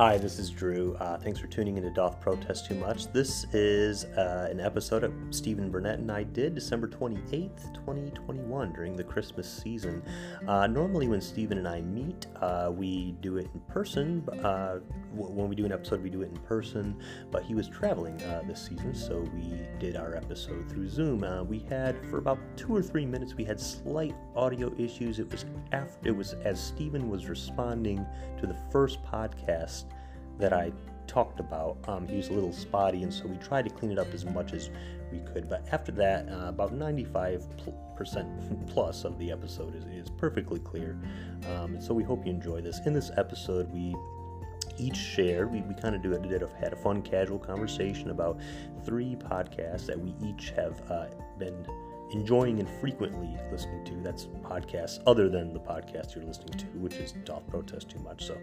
Hi, this is Drew. Uh, thanks for tuning in to Doth Protest Too Much. This is uh, an episode of Stephen Burnett and I did December 28th, 2021, during the Christmas season. Uh, normally, when Stephen and I meet, uh, we do it in person. Uh, when we do an episode, we do it in person, but he was traveling uh, this season, so we did our episode through Zoom. we had, for about two or three minutes, we had slight audio issues. It was after, it was as Stephen was responding to the first podcast that I talked about. Um, he was a little spotty, and so we tried to clean it up as much as we could. But after that, uh, about 95% plus of the episode is, is perfectly clear. Um, and so we hope you enjoy this. In this episode, we each share, we, we kind of do did a, had a fun, casual conversation about three podcasts that we each have uh, been enjoying and frequently listening to. That's podcasts other than the podcast you're listening to, which is Doth Protest Too Much. So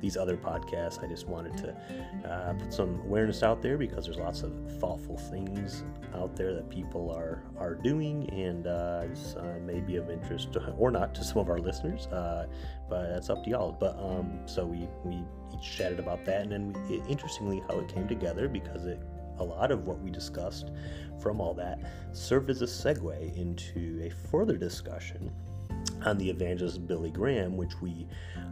these other podcasts, I just wanted to uh, put some awareness out there because there's lots of thoughtful things out there that people are are doing and uh, uh, may be of interest or not to some of our listeners. Uh, but that's up to y'all. But um, so we we each chatted about that, and then we, interestingly how it came together because it a lot of what we discussed from all that served as a segue into a further discussion on the evangelist Billy Graham, which we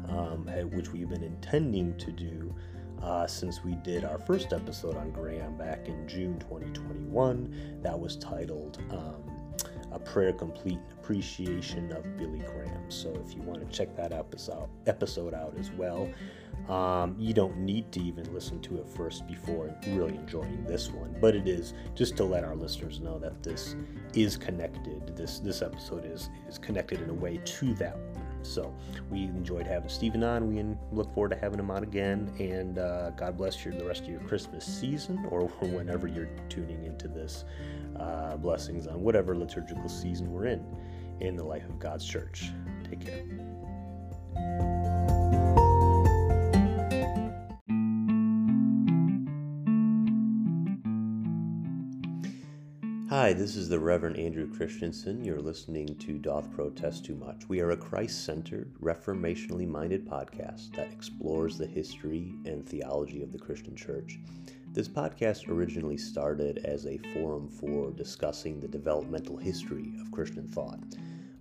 um, which we've been intending to do uh, since we did our first episode on Graham back in June 2021. That was titled um, "A Prayer Complete Appreciation of Billy Graham." So if you want to check that episode out as well, um, you don't need to even listen to it first before really enjoying this one, but it is just to let our listeners know that this is connected. This this episode is is connected in a way to that one. So we enjoyed having Stephen on. We look forward to having him on again. And uh, God bless you the rest of your Christmas season, or whenever you're tuning into this. Uh, blessings on whatever liturgical season we're in in the life of God's church. Take care. Hi, this is the Reverend Andrew Christensen. You're listening to Doth Protest Too Much. We are a Christ centered, reformationally minded podcast that explores the history and theology of the Christian church. This podcast originally started as a forum for discussing the developmental history of Christian thought,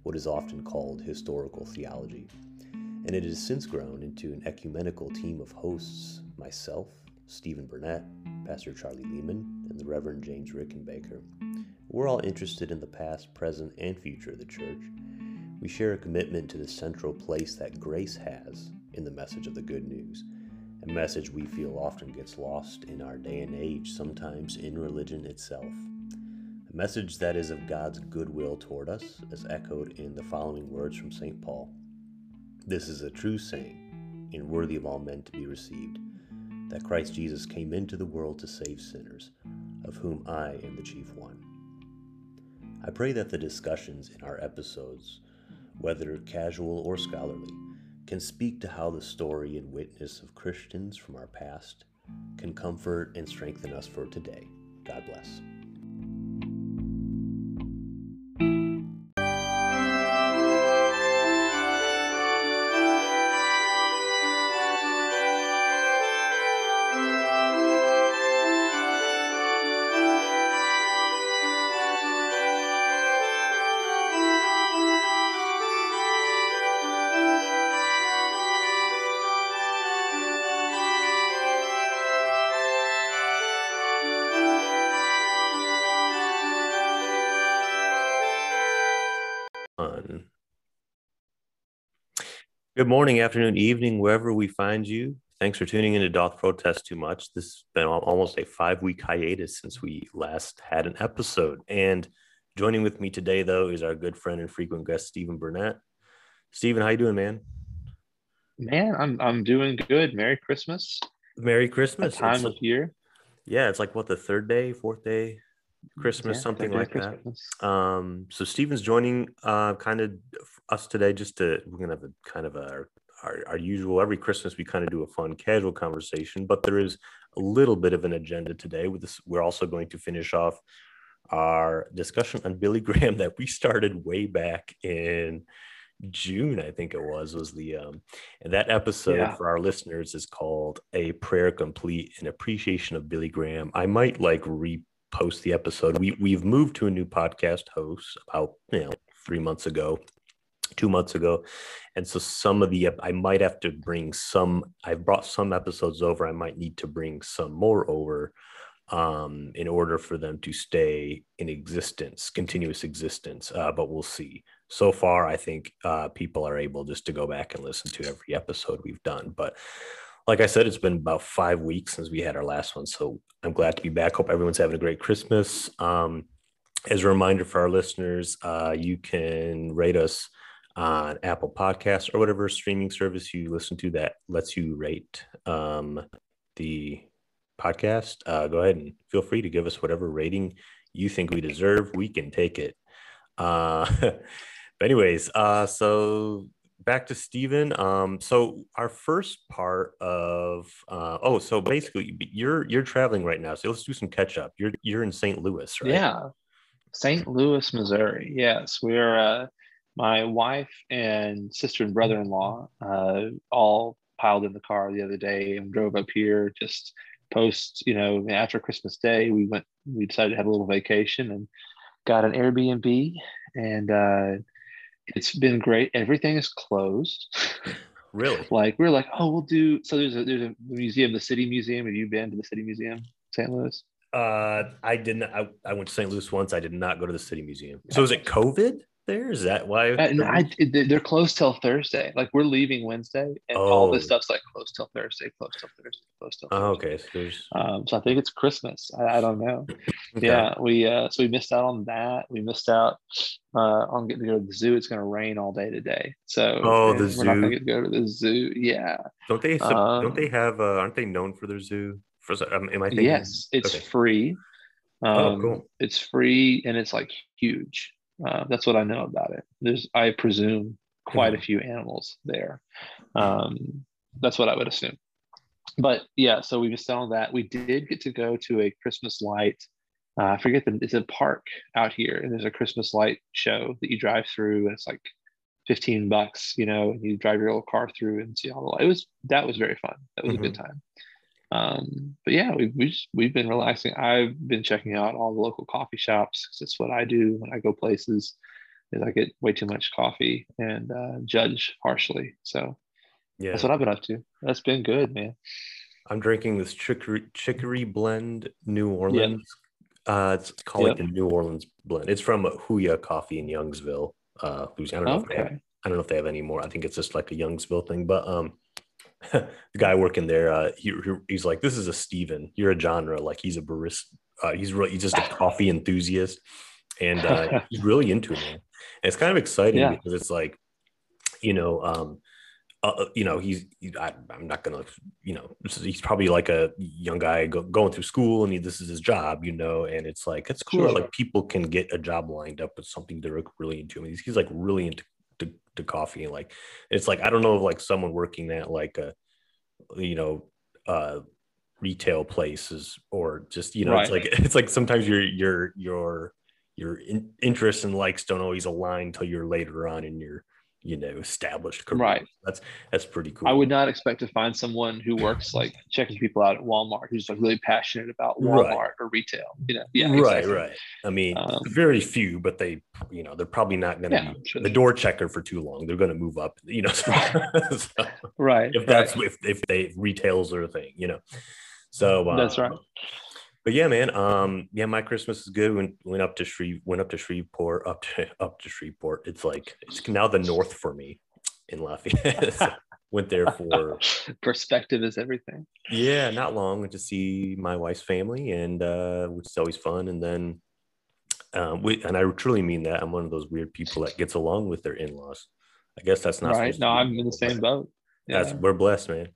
what is often called historical theology. And it has since grown into an ecumenical team of hosts myself, Stephen Burnett, Pastor Charlie Lehman, and the Reverend James Rickenbaker. We're all interested in the past, present, and future of the church. We share a commitment to the central place that grace has in the message of the good news, a message we feel often gets lost in our day and age, sometimes in religion itself. A message that is of God's goodwill toward us, as echoed in the following words from St. Paul This is a true saying, and worthy of all men to be received, that Christ Jesus came into the world to save sinners, of whom I am the chief one. I pray that the discussions in our episodes, whether casual or scholarly, can speak to how the story and witness of Christians from our past can comfort and strengthen us for today. God bless. Good morning, afternoon, evening, wherever we find you. Thanks for tuning in to Doth Protest Too Much. This has been almost a five week hiatus since we last had an episode. And joining with me today, though, is our good friend and frequent guest, Stephen Burnett. Stephen, how you doing, man? Man, I'm I'm doing good. Merry Christmas. Merry Christmas. time it's of like, year. Yeah, it's like what the third day, fourth day, Christmas, yeah, something like Christmas. that. Um, so Stephen's joining uh, kind of us today just to we're gonna have a kind of a our, our usual every Christmas we kind of do a fun casual conversation, but there is a little bit of an agenda today. With this, we're also going to finish off our discussion on Billy Graham that we started way back in June, I think it was, was the um, and that episode Yeah. for our listeners is called "A Prayer Complete An Appreciation of Billy Graham." I might like repost the episode. We we've moved to a new podcast host about you know three months ago, two months ago, and so some of the I might have to bring some. I've brought some episodes over. I might need to bring some more over um, in order for them to stay in existence, continuous existence. Uh, but we'll see. So far, I think uh, people are able just to go back and listen to every episode we've done. But like I said, it's been about five weeks since we had our last one. So I'm glad to be back. Hope everyone's having a great Christmas. Um, as a reminder for our listeners, uh, you can rate us on Apple Podcasts or whatever streaming service you listen to that lets you rate um, the podcast. Uh, go ahead and feel free to give us whatever rating you think we deserve. We can take it. Uh, but anyways, uh, so back to Stephen. Um, so our first part of uh, oh, so basically you're you're traveling right now. So let's do some catch up. You're you're in St. Louis, right? Yeah. St. Louis, Missouri. Yes, we're uh, my wife and sister and brother-in-law uh, all piled in the car the other day and drove up here just post, you know, after Christmas Day. We went, we decided to have a little vacation and got an Airbnb, and uh, it's been great. Everything is closed. Really? like we're like, oh, we'll do. So there's a there's a museum, the City Museum. Have you been to the City Museum, St. Louis? Uh, I didn't. I, I went to St. Louis once. I did not go to the City Museum. So is it COVID there? Is that why? I, they- they're closed till Thursday. Like we're leaving Wednesday, and all this Oh. stuff's like closed till Thursday, closed till Thursday, closed till. Oh, Thursday. okay. So Um, so I think it's Christmas. I, I don't know. okay. Yeah, we uh, so we missed out on that. We missed out uh, on getting to go to the zoo. It's going to rain all day today, so Oh, the we're not zoo. going to get to go to the zoo. Yeah. Don't they? sup- don't Um, they have? Uh, aren't they known for their zoo? For um, am I thinking? Yes, it's okay. free. Um, Oh, cool. It's free and it's like huge. Uh, that's what I know about it. There's, I presume, quite Mm-hmm. a few animals there. Um, that's what I would assume. But yeah, so we out on that. We did get to go to a Christmas light. Uh, I forget the it's a park out here, and there's a Christmas light show that you drive through, and it's like 15 bucks, you know, and you drive your little car through and see all the light. It was that was very fun. That was a good time. Um, but yeah, we we just we've been relaxing. I've been checking out all the local coffee shops because it's what I do when I go places. Is I get way too much coffee and uh, judge harshly. So Yeah. that's what I've been up to. That's been good, man. I'm drinking this chicory chicory blend, New Orleans. Uh, it's called like the New Orleans blend. It's from Huya Coffee in Youngsville, uh, Louisiana. I don't know if they have Okay. I don't know if they have any more. I think it's just like a Youngsville thing. But um, the guy working there, uh, he, he- he's like, "This is a Steven. You're a genre. Like he's a barista. Uh, he's really he's just a coffee enthusiast, and uh, he's really into it. Man. And it's kind of exciting Yeah. because it's like, you know, um, uh, you know, he's he, I, I'm not gonna, you know, this is, he's probably like a young guy go, going through school, and he, this is his job, you know, and it's like it's cool. Sure. Like people can get a job lined up with something they're really into. I mean, he's, he's like really into to, coffee and like it's like I don't know if like someone working at like a you know uh retail places or just you know it's like it's like sometimes your your your your in, interests and likes don't always align until you're later on in your you know established career. Right. That's that's pretty cool. I would not expect to find someone who works like checking people out at Walmart who's like really passionate about Right. Walmart or retail. You know, yeah, right, exactly. right. I mean, Um, very few, but they, you know, they're probably not going to Yeah, be sure. the door checker for too long. They're going to move up, you know. so- so- Right. if that's right. if if they retails are a thing, you know. So uh, That's right. But yeah, man. Um, yeah, my Christmas is good. Went went up to Shreve, went up to Shreveport, up to up to Shreveport. It's like it's now the north for me in Lafayette. So went there for perspective is everything. yeah, not long. Went to see my wife's family, and uh, which is always fun. And then, um, we and I truly mean that. I'm one of those weird people that gets along with their in-laws. I guess that's not right. No, I'm in the same boat. That's we're blessed, man.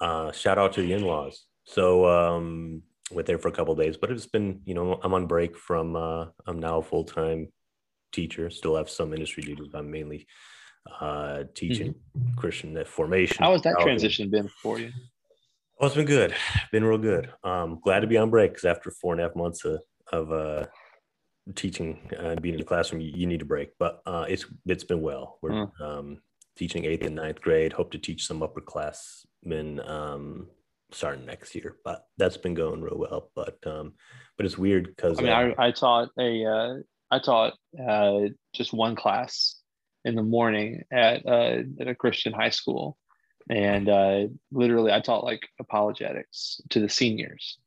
Uh, shout out to the in-laws. So um, went there for a couple of days, but it's been you know I'm on break from. Uh, I'm now a full-time teacher. Still have some industry duties. I'm mainly uh, teaching Christian formation. Mm-hmm. How has that transition been for you? Oh, it's been good. Been real good. Um, glad to be on break because after four and a half months of, of uh, teaching and uh, being in the classroom, you, you, need a break, but uh, it's it's been well. We're mm. um, teaching eighth and ninth grade. Hope to teach some upperclassmen um, starting next year, but that's been going real well. But um, but it's weird because I mean, uh, I, I taught a uh, I taught uh, just one class in the morning at uh, at a Christian high school, and uh, literally I taught like apologetics to the seniors,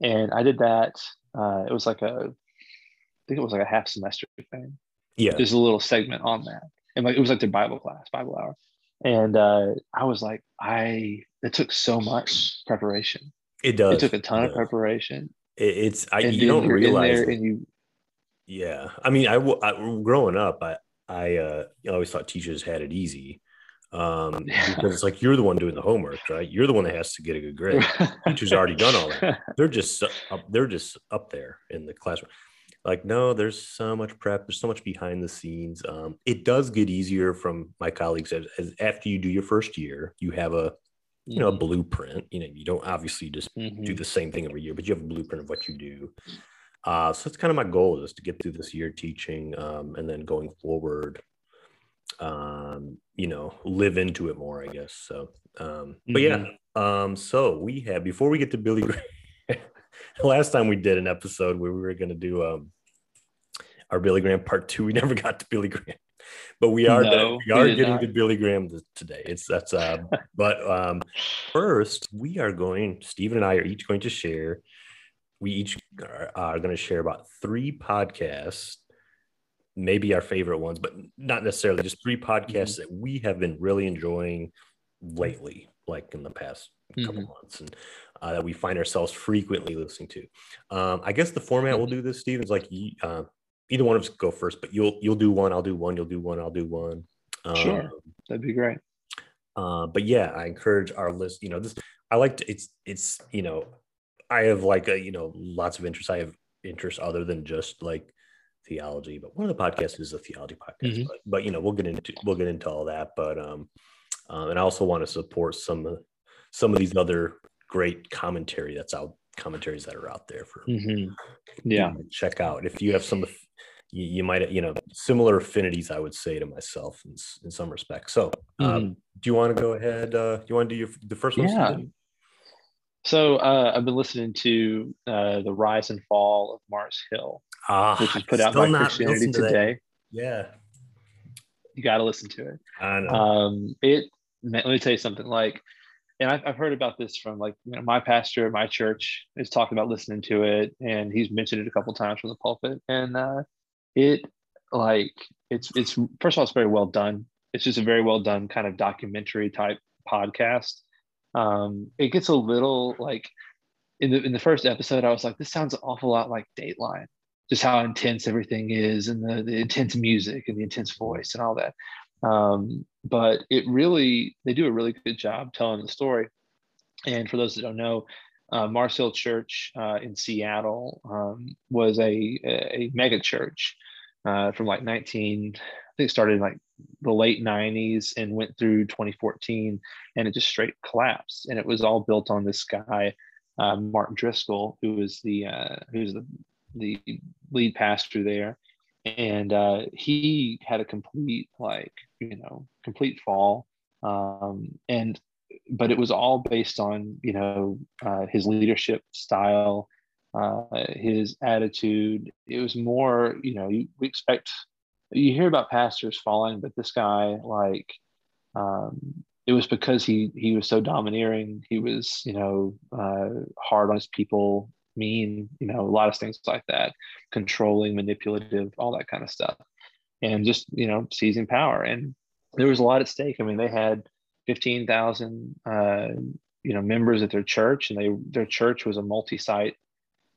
and I did that. Uh, it was like a, I think it was like a half semester thing. Yeah, there's a little segment on that, and like it was like their Bible class, Bible hour, and uh, I was like, I it took so much preparation. It does. It took a ton of preparation. It, it's I, you don't realize and you. Yeah, I mean, I, I growing up, I I uh, always thought teachers had it easy um, yeah. because it's like you're the one doing the homework, right? You're the one that has to get a good grade. Teacher's already done all that. They're just up, they're just up there in the classroom. Like, no, there's so much prep. There's so much behind the scenes. Um, it does get easier from my colleagues as, as, after you do your first year. You have a you know a mm-hmm. blueprint. You know, you don't obviously just mm-hmm. do the same thing every year, but you have a blueprint of what you do. Uh, so that's kind of my goal is to get through this year teaching um, and then going forward um, you know, live into it more, I guess. So, um, but mm-hmm. yeah, um, so we have before we get to Billy Graham, last time we did an episode where we were going to do um, our Billy Graham part two, we never got to Billy Graham, but we are no, we are getting not. to Billy Graham today. It's that's uh, but um, first we are going. Stephen and I are each going to share. We each are, are going to share about three podcasts maybe our favorite ones, but not necessarily just three podcasts mm-hmm. that we have been really enjoying lately, like in the past couple mm-hmm. months, and uh, that we find ourselves frequently listening to. Um, I guess the format we'll do this, Steve, is like uh, either one of us go first, but you'll you'll do one, I'll do one, you'll do one, I'll do one. Um, sure, that'd be great. Uh, but yeah, I encourage our list. You know, this I like to. It's it's you know, I have like a you know lots of interests. I have interests other than just like theology, but one of the podcasts is a theology podcast. Mm-hmm. But, but, you know, we'll get into we'll get into all that. But um, um, and I also want to support some of some of these other great commentary that's out commentaries that are out there for mm-hmm. yeah check out if you have some you, you, might you know similar affinities i would say to myself in, in some respects so um, mm-hmm. do you want to go ahead uh you want to do your the first one yeah. so uh, i've been listening to uh, the rise and fall of mars hill uh, which is put out by Christianity to Today. Yeah, you got to listen to it. I know. Um, it. Let me tell you something. Like, and I've, I've heard about this from like you know my pastor at my church is talking about listening to it, and he's mentioned it a couple times from the pulpit, and uh, it like it's it's first of all it's very well done. It's just a very well done kind of documentary type podcast. Um, it gets a little like in the in the first episode, I was like, this sounds an awful lot like Dateline just how intense everything is and the, the intense music and the intense voice and all that. Um, but it really, they do a really good job telling the story. And for those that don't know, uh, Mars Hill Church uh, in Seattle um, was a, a mega church uh, from like 19, I think it started in like the late 90s and went through 2014 and it just straight collapsed. And it was all built on this guy, uh, Mark Driscoll, who was the uh, who's the the lead pastor there, and uh, he had a complete like you know complete fall, um, and but it was all based on you know uh, his leadership style, uh, his attitude. It was more you know you, we expect you hear about pastors falling, but this guy like um, it was because he he was so domineering. He was you know uh, hard on his people mean, you know, a lot of things like that, controlling, manipulative, all that kind of stuff, and just you know, seizing power. And there was a lot at stake. I mean, they had fifteen thousand, uh, you know, members at their church, and they their church was a multi-site.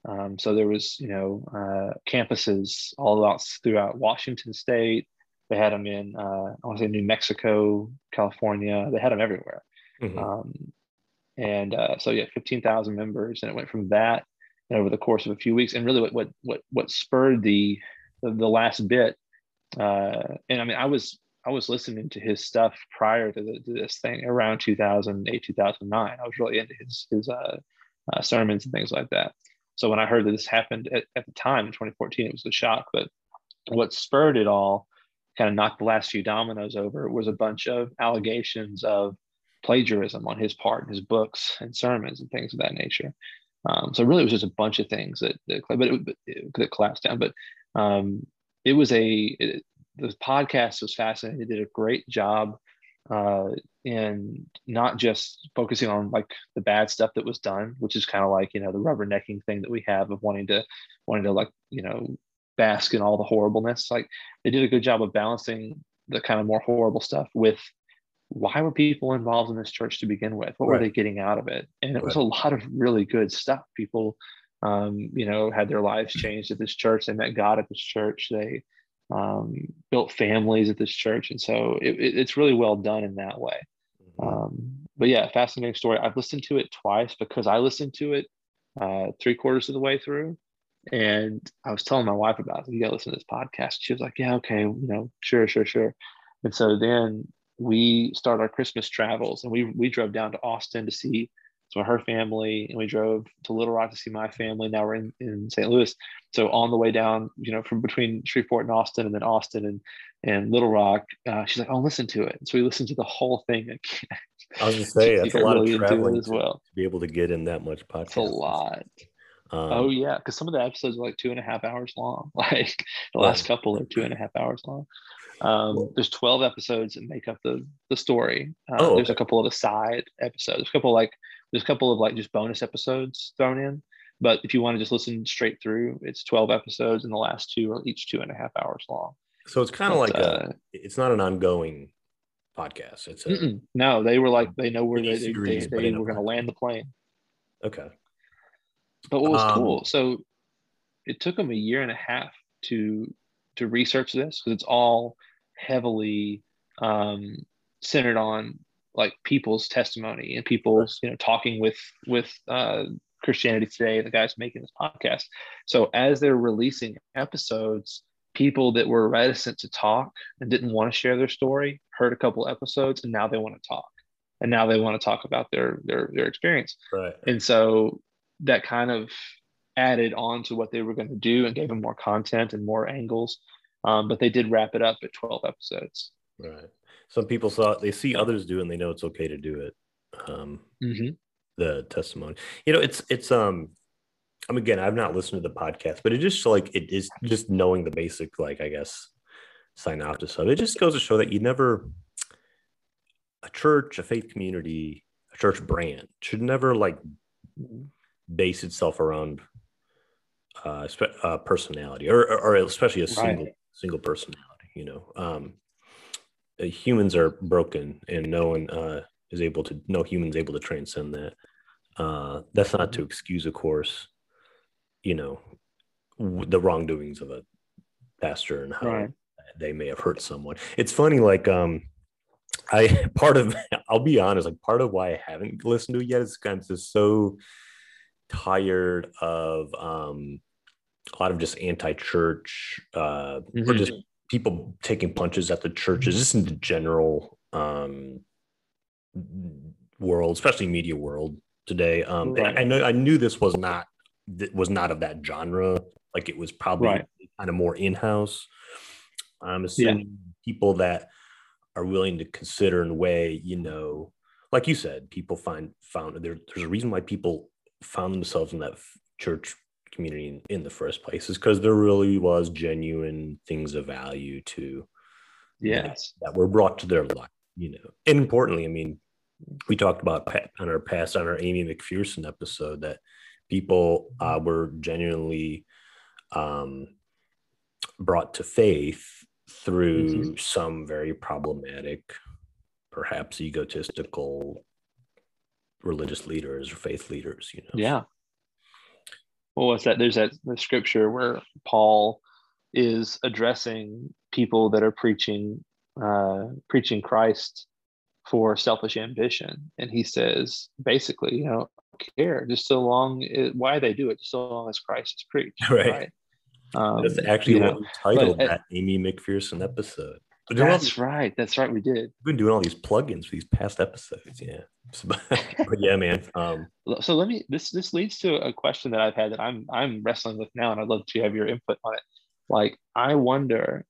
Um, so there was, you know, uh, campuses all out throughout Washington State. They had them in, uh, I want to say New Mexico, California. They had them everywhere. Mm-hmm. Um, and uh, so yeah, 15,000 members, and it went from that over the course of a few weeks. And really, what what what what spurred the the, the last bit, uh, and I mean, I was I was listening to his stuff prior to, the, to this thing around 2008 2009. I was really into his his uh, uh, sermons and things like that. So when I heard that this happened at, at the time in 2014, it was a shock. But what spurred it all, kind of knocked the last few dominoes over, was a bunch of allegations of plagiarism on his part, in his books and sermons and things of that nature. Um, so really, it was just a bunch of things that that, but it, it, that collapsed down. But um, it was a it, the podcast was fascinating. It did a great job uh, in not just focusing on like the bad stuff that was done, which is kind of like you know the rubbernecking thing that we have of wanting to wanting to like you know bask in all the horribleness. Like they did a good job of balancing the kind of more horrible stuff with why were people involved in this church to begin with? What right. were they getting out of it? And it right. was a lot of really good stuff. People, um, you know, had their lives changed at this church. They met God at this church. They um, built families at this church, and so it, it, it's really well done in that way. Mm-hmm. Um, but yeah, fascinating story. I've listened to it twice because I listened to it uh, three quarters of the way through, and I was telling my wife about it. You got to listen to this podcast. She was like, "Yeah, okay, you know, sure, sure, sure." And so then we started our Christmas travels, and we we drove down to Austin to see so her family, and we drove to Little Rock to see my family. Now we're in, in St. Louis. So on the way down, you know, from between Shreveport and Austin, and then Austin and and Little Rock, uh, she's like, "Oh, listen to it." So we listened to the whole thing again. I was gonna say that's a lot really of traveling as well to be able to get in that much podcast. It's a lot. Um, oh yeah, because some of the episodes are like two and a half hours long. Like the last couple are two and a half hours long. Um, there's 12 episodes that make up the the story. Uh, oh, there's a couple of the side episodes. There's a couple like there's a couple of like just bonus episodes thrown in. But if you want to just listen straight through, it's 12 episodes, and the last two are each two and a half hours long. So it's kind of like uh, a, it's not an ongoing podcast. It's a, no, they were like they know where they, series, they, they, were going to land the plane. Okay. But what was um, cool? So it took them a year and a half to to research this because it's all heavily um, centered on like people's testimony and people's you know talking with with uh, Christianity Today, the guys making this podcast. So as they're releasing episodes, people that were reticent to talk and didn't want to share their story heard a couple episodes and now they want to talk and now they want to talk about their their their experience. Right. And so that kind of added on to what they were going to do and gave them more content and more angles. Um, but they did wrap it up at 12 episodes. Right. Some people saw it, they see others do and they know it's okay to do it. Um, mm-hmm. The testimony, you know, it's, it's, um, I mean, again, I've not listened to the podcast, but it just like, it is just knowing the basic, like, I guess, synopsis of it. it just goes to show that you never, a church, a faith community, a church brand should never like base itself around uh, uh personality or, or especially a single right single personality. You know, um, uh, humans are broken, and no one uh, is able to. No human's able to transcend that. Uh, that's not to excuse, of course. You know, the wrongdoings of a pastor and how right. they may have hurt someone. It's funny, like um, I part of I'll be honest, like part of why I haven't listened to it yet is kind of just so tired of um a lot of just anti-church uh, mm-hmm. or just people taking punches at the churches, just in the general um, world, especially media world today. Um, right. I know I knew this was not was not of that genre. Like it was probably right. kind of more in-house. I'm assuming yeah. people that are willing to consider and weigh, you know, like you said, people find found there, there's a reason why people found themselves in that church community in, the first place is because there really was genuine things of value to yes. that, that were brought to their life you know. And importantly i mean we talked about on our past on our aimee mcpherson episode that people uh, were genuinely um, brought to faith through mm-hmm. some very problematic perhaps egotistical religious leaders or faith leaders you know. Yeah well, what's that? There's that the scripture where Paul is addressing people that are preaching uh, preaching Christ for selfish ambition, and he says basically, you know, care just so long it, why they do it, just so long as Christ is preached. Right. right? Um, That's actually what we titled that Aimee McPherson episode. That's right. That's right. We did. We've been doing all these plugins for these past episodes. Yeah. but yeah, man. Um, so let me. This this leads to a question that I've had that I'm I'm wrestling with now, and I'd love to have your input on it. Like, I wonder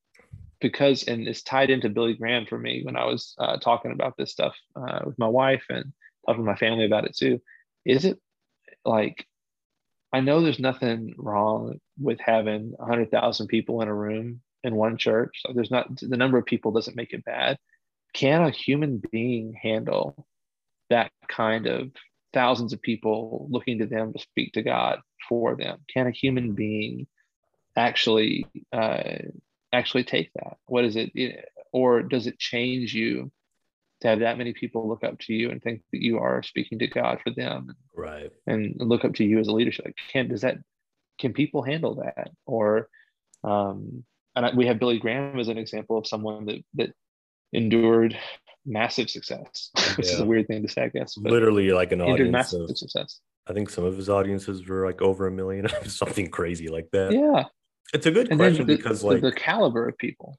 because, and it's tied into Billy Graham for me when I was uh, talking about this stuff uh, with my wife and talking to my family about it too. Is it like I know there's nothing wrong with having 100,000 people in a room in one church. There's not the number of people doesn't make it bad. Can a human being handle that kind of thousands of people looking to them to speak to God for them? Can a human being actually uh, actually take that? What is it? Or does it change you to have that many people look up to you and think that you are speaking to God for them, right? And look up to you as a leadership. Like, can does that? Can people handle that? Or, um, and we have Billy Graham as an example of someone that that endured massive success. Which yeah. is a weird thing to say, I guess. Literally, like an audience massive of, success. I think some of his audiences were like over a million, something crazy like that. Yeah, it's a good and question the, because like the caliber of people.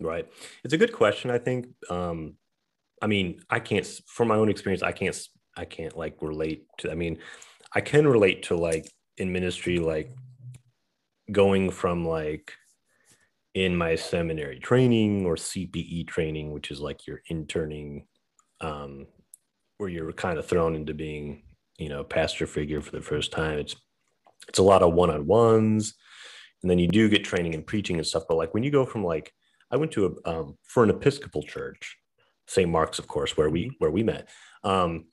Right. It's a good question. I think. Um, I mean, I can't from my own experience, I can't I can't like relate to I mean, I can relate to like in ministry, like going from like in my seminary training or CPE training, which is like your interning, um, where you're kind of thrown into being, you know, pastor figure for the first time. It's it's a lot of one-on-ones, and then you do get training and preaching and stuff. But like when you go from like I went to a um, for an Episcopal church, St. Mark's, of course, where we where we met. Um,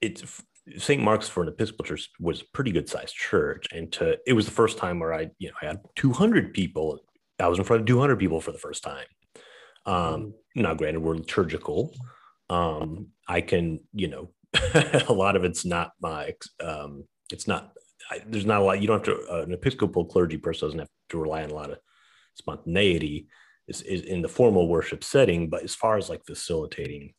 it's St. Mark's for an Episcopal church was a pretty good sized church, and to it was the first time where I you know I had 200 people. I was in front of 200 people for the first time. Um, mm. now, granted, we're liturgical. Um, I can you know a lot of it's not my um, it's not I, there's not a lot you don't have to uh, an Episcopal clergy person doesn't have to rely on a lot of spontaneity is, is in the formal worship setting, but as far as like facilitating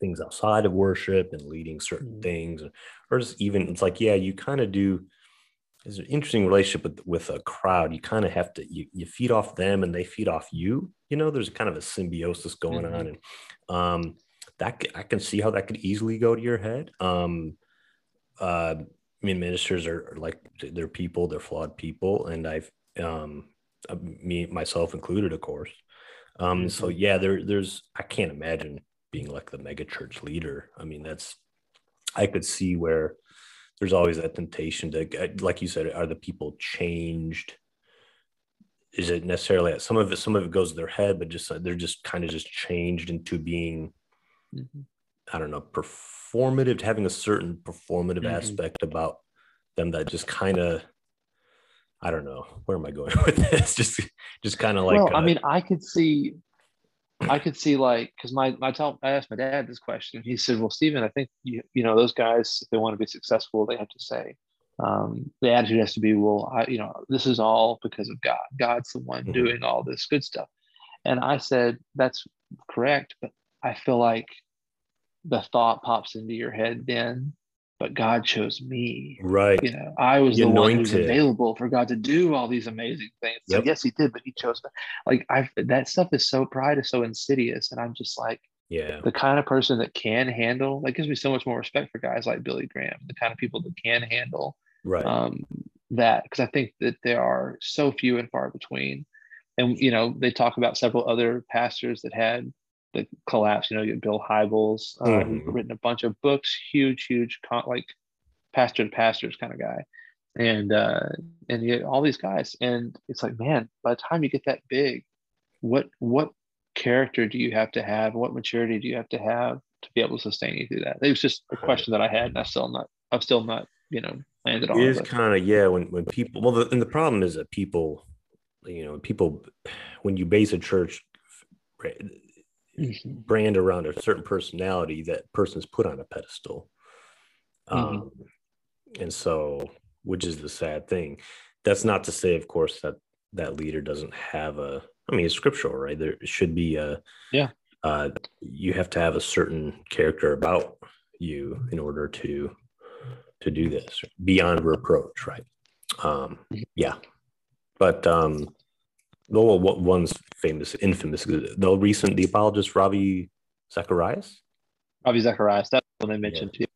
things outside of worship and leading certain mm-hmm. things, or just even it's like, yeah, you kind of do. It's an interesting relationship with, with a crowd. You kind of have to you, you feed off them and they feed off you. You know, there's kind of a symbiosis going mm-hmm. on, and um, that I can see how that could easily go to your head. Um, uh, I mean, ministers are, are like they're people, they're flawed people, and I've um, uh, me myself included, of course. Um, mm-hmm. So yeah, there there's I can't imagine being like the mega church leader. I mean, that's I could see where there's always that temptation to, like you said, are the people changed? Is it necessarily some of it? Some of it goes to their head, but just they're just kind of just changed into being, mm-hmm. I don't know, performative, having a certain performative mm-hmm. aspect about them that just kind of I don't know where am I going with this. Just just kind of like. Well, uh, I mean, I could see, I could see like because my my tell I asked my dad this question. He said, "Well, Stephen, I think you you know those guys if they want to be successful, they have to say." Um, the attitude has to be, well, I, you know, this is all because of God. God's the one mm-hmm. doing all this good stuff. And I said, that's correct. But I feel like the thought pops into your head then but God chose me. Right. You know, I was the, the one who's available for God to do all these amazing things. Yep. So yes, he did, but he chose me. Like I that stuff is so pride is so insidious. And I'm just like, yeah, the kind of person that can handle like gives me so much more respect for guys like Billy Graham, the kind of people that can handle right um that because I think that there are so few and far between. And you know, they talk about several other pastors that had the collapse. You know, you get Bill Hybels, uh, mm-hmm. written a bunch of books, huge, huge, con- like pastor to pastors kind of guy, and uh, and you get all these guys, and it's like, man, by the time you get that big, what what character do you have to have? What maturity do you have to have to be able to sustain you through that? It was just a question that I had, and I still not, I've still not, you know, landed on. It is kind of yeah. When when people, well, the, and the problem is that people, you know, people, when you base a church mm-hmm. brand around a certain personality that person's put on a pedestal. Mm-hmm. Um, and so, which is the sad thing. That's not to say, of course, that that leader doesn't have a. I mean, it's scriptural, right? There should be a. Yeah. Uh, you have to have a certain character about you in order to to do this beyond reproach, right? Um, mm-hmm. yeah, but um, well, what one's famous, infamous, the recent, the apologist Ravi Zacharias. Ravi Zacharias, that's what I mentioned yeah. too.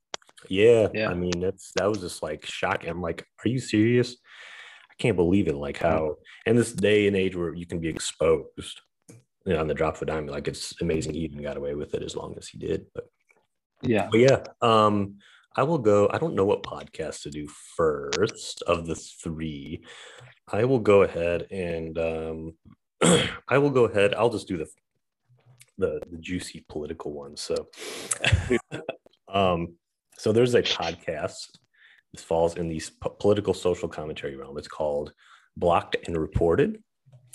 Yeah, yeah. I mean, that's that was just like shocking. I'm like, are you serious? I can't believe it. Like how in this day and age where you can be exposed you know, on the drop of a dime, like it's amazing he even got away with it as long as he did. But yeah, but yeah. Um, I will go. I don't know what podcast to do first of the three. I will go ahead and um, I will go ahead. I'll just do the the, the juicy political one. So, um, so there's a podcast. This falls in the p- political social commentary realm. It's called Blocked and Reported.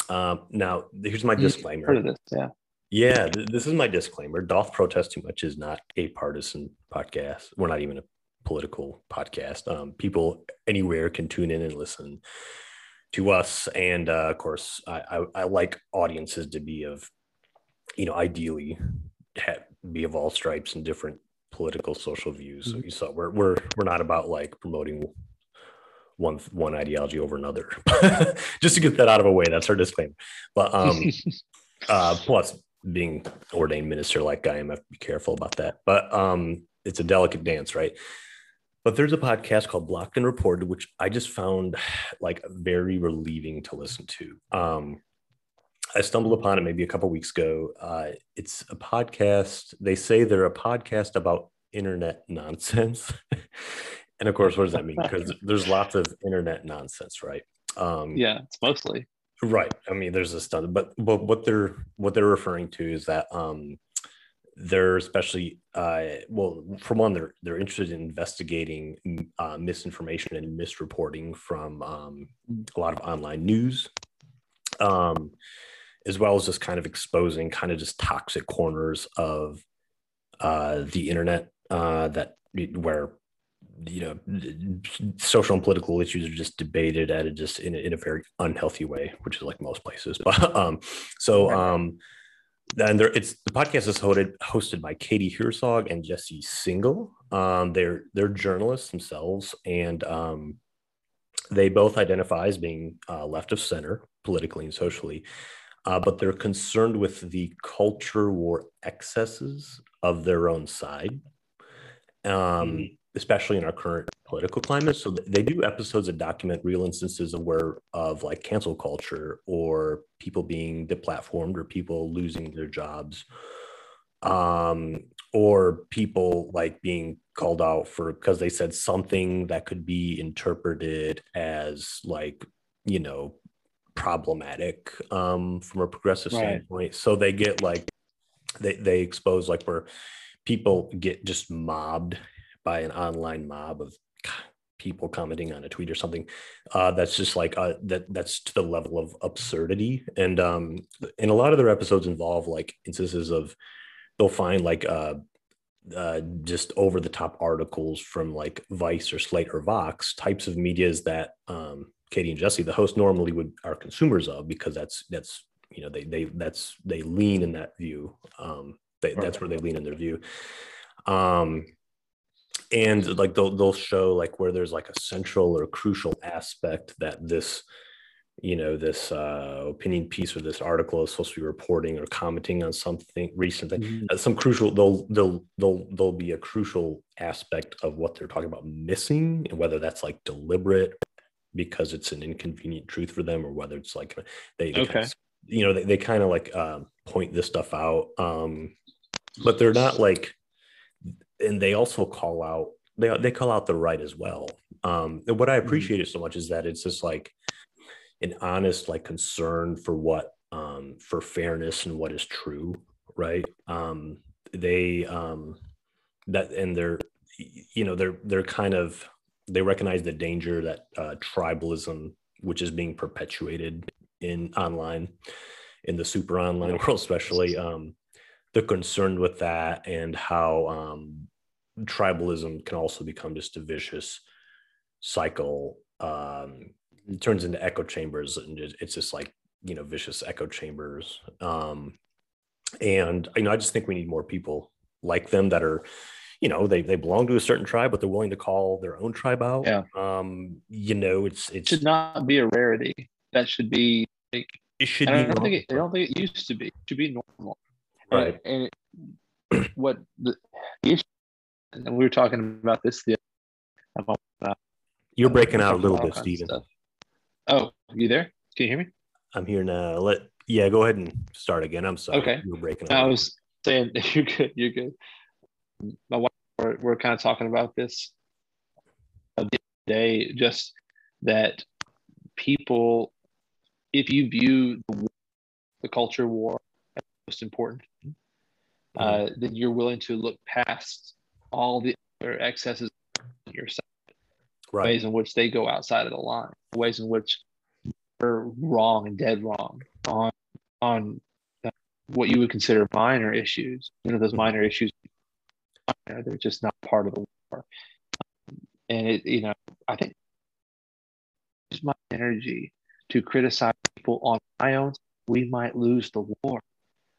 Um, now, here's my disclaimer. Heard of this, yeah. Yeah, th- this is my disclaimer. Doth Protest Too Much is not a partisan podcast. We're not even a political podcast. Um, people anywhere can tune in and listen to us. And uh, of course, I, I, I, like audiences to be of, you know, ideally have, be of all stripes and different political social views. Mm-hmm. So you saw we're we're we're not about like promoting one one ideology over another. Just to get that out of the way, that's our disclaimer. But um, uh, plus being ordained minister like I am, I have to be careful about that. But um, it's a delicate dance, right? But there's a podcast called Blocked and Reported, which I just found like very relieving to listen to. Um, I stumbled upon it maybe a couple weeks ago. Uh, it's a podcast. They say they're a podcast about internet nonsense. and of course, what does that mean? Because there's lots of internet nonsense, right? Um, yeah, it's mostly right. I mean, there's a ton, but but what they're what they're referring to is that um, they're especially uh, well for one they're they're interested in investigating uh, misinformation and misreporting from um, a lot of online news um, as well as just kind of exposing kind of just toxic corners of uh, the internet uh, that where you know social and political issues are just debated at a just in a, in a very unhealthy way which is like most places but um so um and there it's the podcast is hosted hosted by Katie Herzog and Jesse Singal. Um, they're they're journalists themselves, and um, they both identify as being uh, left of center politically and socially, uh, but they're concerned with the culture war excesses of their own side, um, mm-hmm. Especially in our current political climate. So they do episodes that document real instances of where of like cancel culture or people being deplatformed or people losing their jobs, um, or people like being called out for because they said something that could be interpreted as like you know problematic um, from a progressive right. standpoint. So they get like they they expose like where people get just mobbed by an online mob of people commenting on a tweet or something uh, that's just like uh, that that's to the level of absurdity. And um and a lot of their episodes involve like instances of they'll find like uh, uh just over the top articles from like vice or slate or vox types of medias that um katie and jesse the host normally would are consumers of because that's that's you know they they that's they lean in that view. Um they, that's where they lean in their view. Um and like they'll they'll show like where there's like a central or crucial aspect that this you know this uh, opinion piece or this article is supposed to be reporting or commenting on something recent mm-hmm. uh, some crucial they'll they'll they'll they'll be a crucial aspect of what they're talking about missing and whether that's like deliberate because it's an inconvenient truth for them or whether it's like they, they okay. kind of, you know they, they kind of like uh, point this stuff out um but they're not like and they also call out they they call out the right as well. Um, and what I mm-hmm. appreciate it so much is that it's just like an honest like concern for what um, for fairness and what is true, right? Um, they um, that and they're you know they're they're kind of they recognize the danger that uh, tribalism, which is being perpetuated in online, in the super online world, especially. Um, they're concerned with that and how um, tribalism can also become just a vicious cycle. Um, it turns into echo chambers, and it's just like you know vicious echo chambers. Um, and you know, I just think we need more people like them that are, you know, they they belong to a certain tribe, but they're willing to call their own tribe out. Yeah. Um, you know, it's it should not be a rarity. That should be like it should And be I don't think it, I don't think it used to be. It should be normal. Right. And, and it, what the, the issue, and we were talking about this the about, uh, You're breaking we out a little bit, Steven. Oh, you there? Can you hear me? I'm here now. Let yeah, go ahead and start again. I'm sorry. Okay. You were breaking I was saying you're good. You're good. My wife, we're, we're kind of talking about this the other day, just that people, if you view the, war, the culture war most important, uh, then you're willing to look past all the other excesses on your side, right. ways in which they go outside of the line, ways in which they're wrong and dead wrong on on uh, what you would consider minor issues. You know, those minor issues, they're just not part of the war. And it, you know, I think use my energy to criticize people on my own. We might lose the war.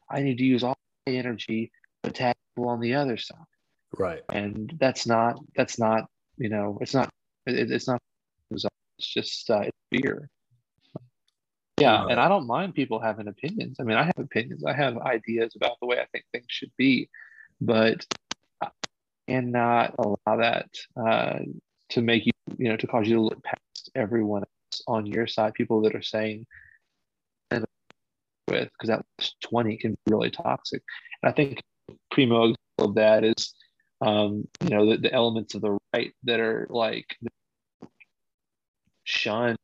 I need to use all my energy to attack people on the other side Right. and that's not that's not you know it's not it, it's not it's just uh, it's fear yeah Right. and i don't mind people having opinions i mean i have opinions i have ideas about the way i think things should be but i cannot allow that uh, to make you you know to cause you to look past everyone else on your side people that are saying and with because that 20 can be really toxic and i think primo example of that is um, you know, the, the elements of the right that are like shun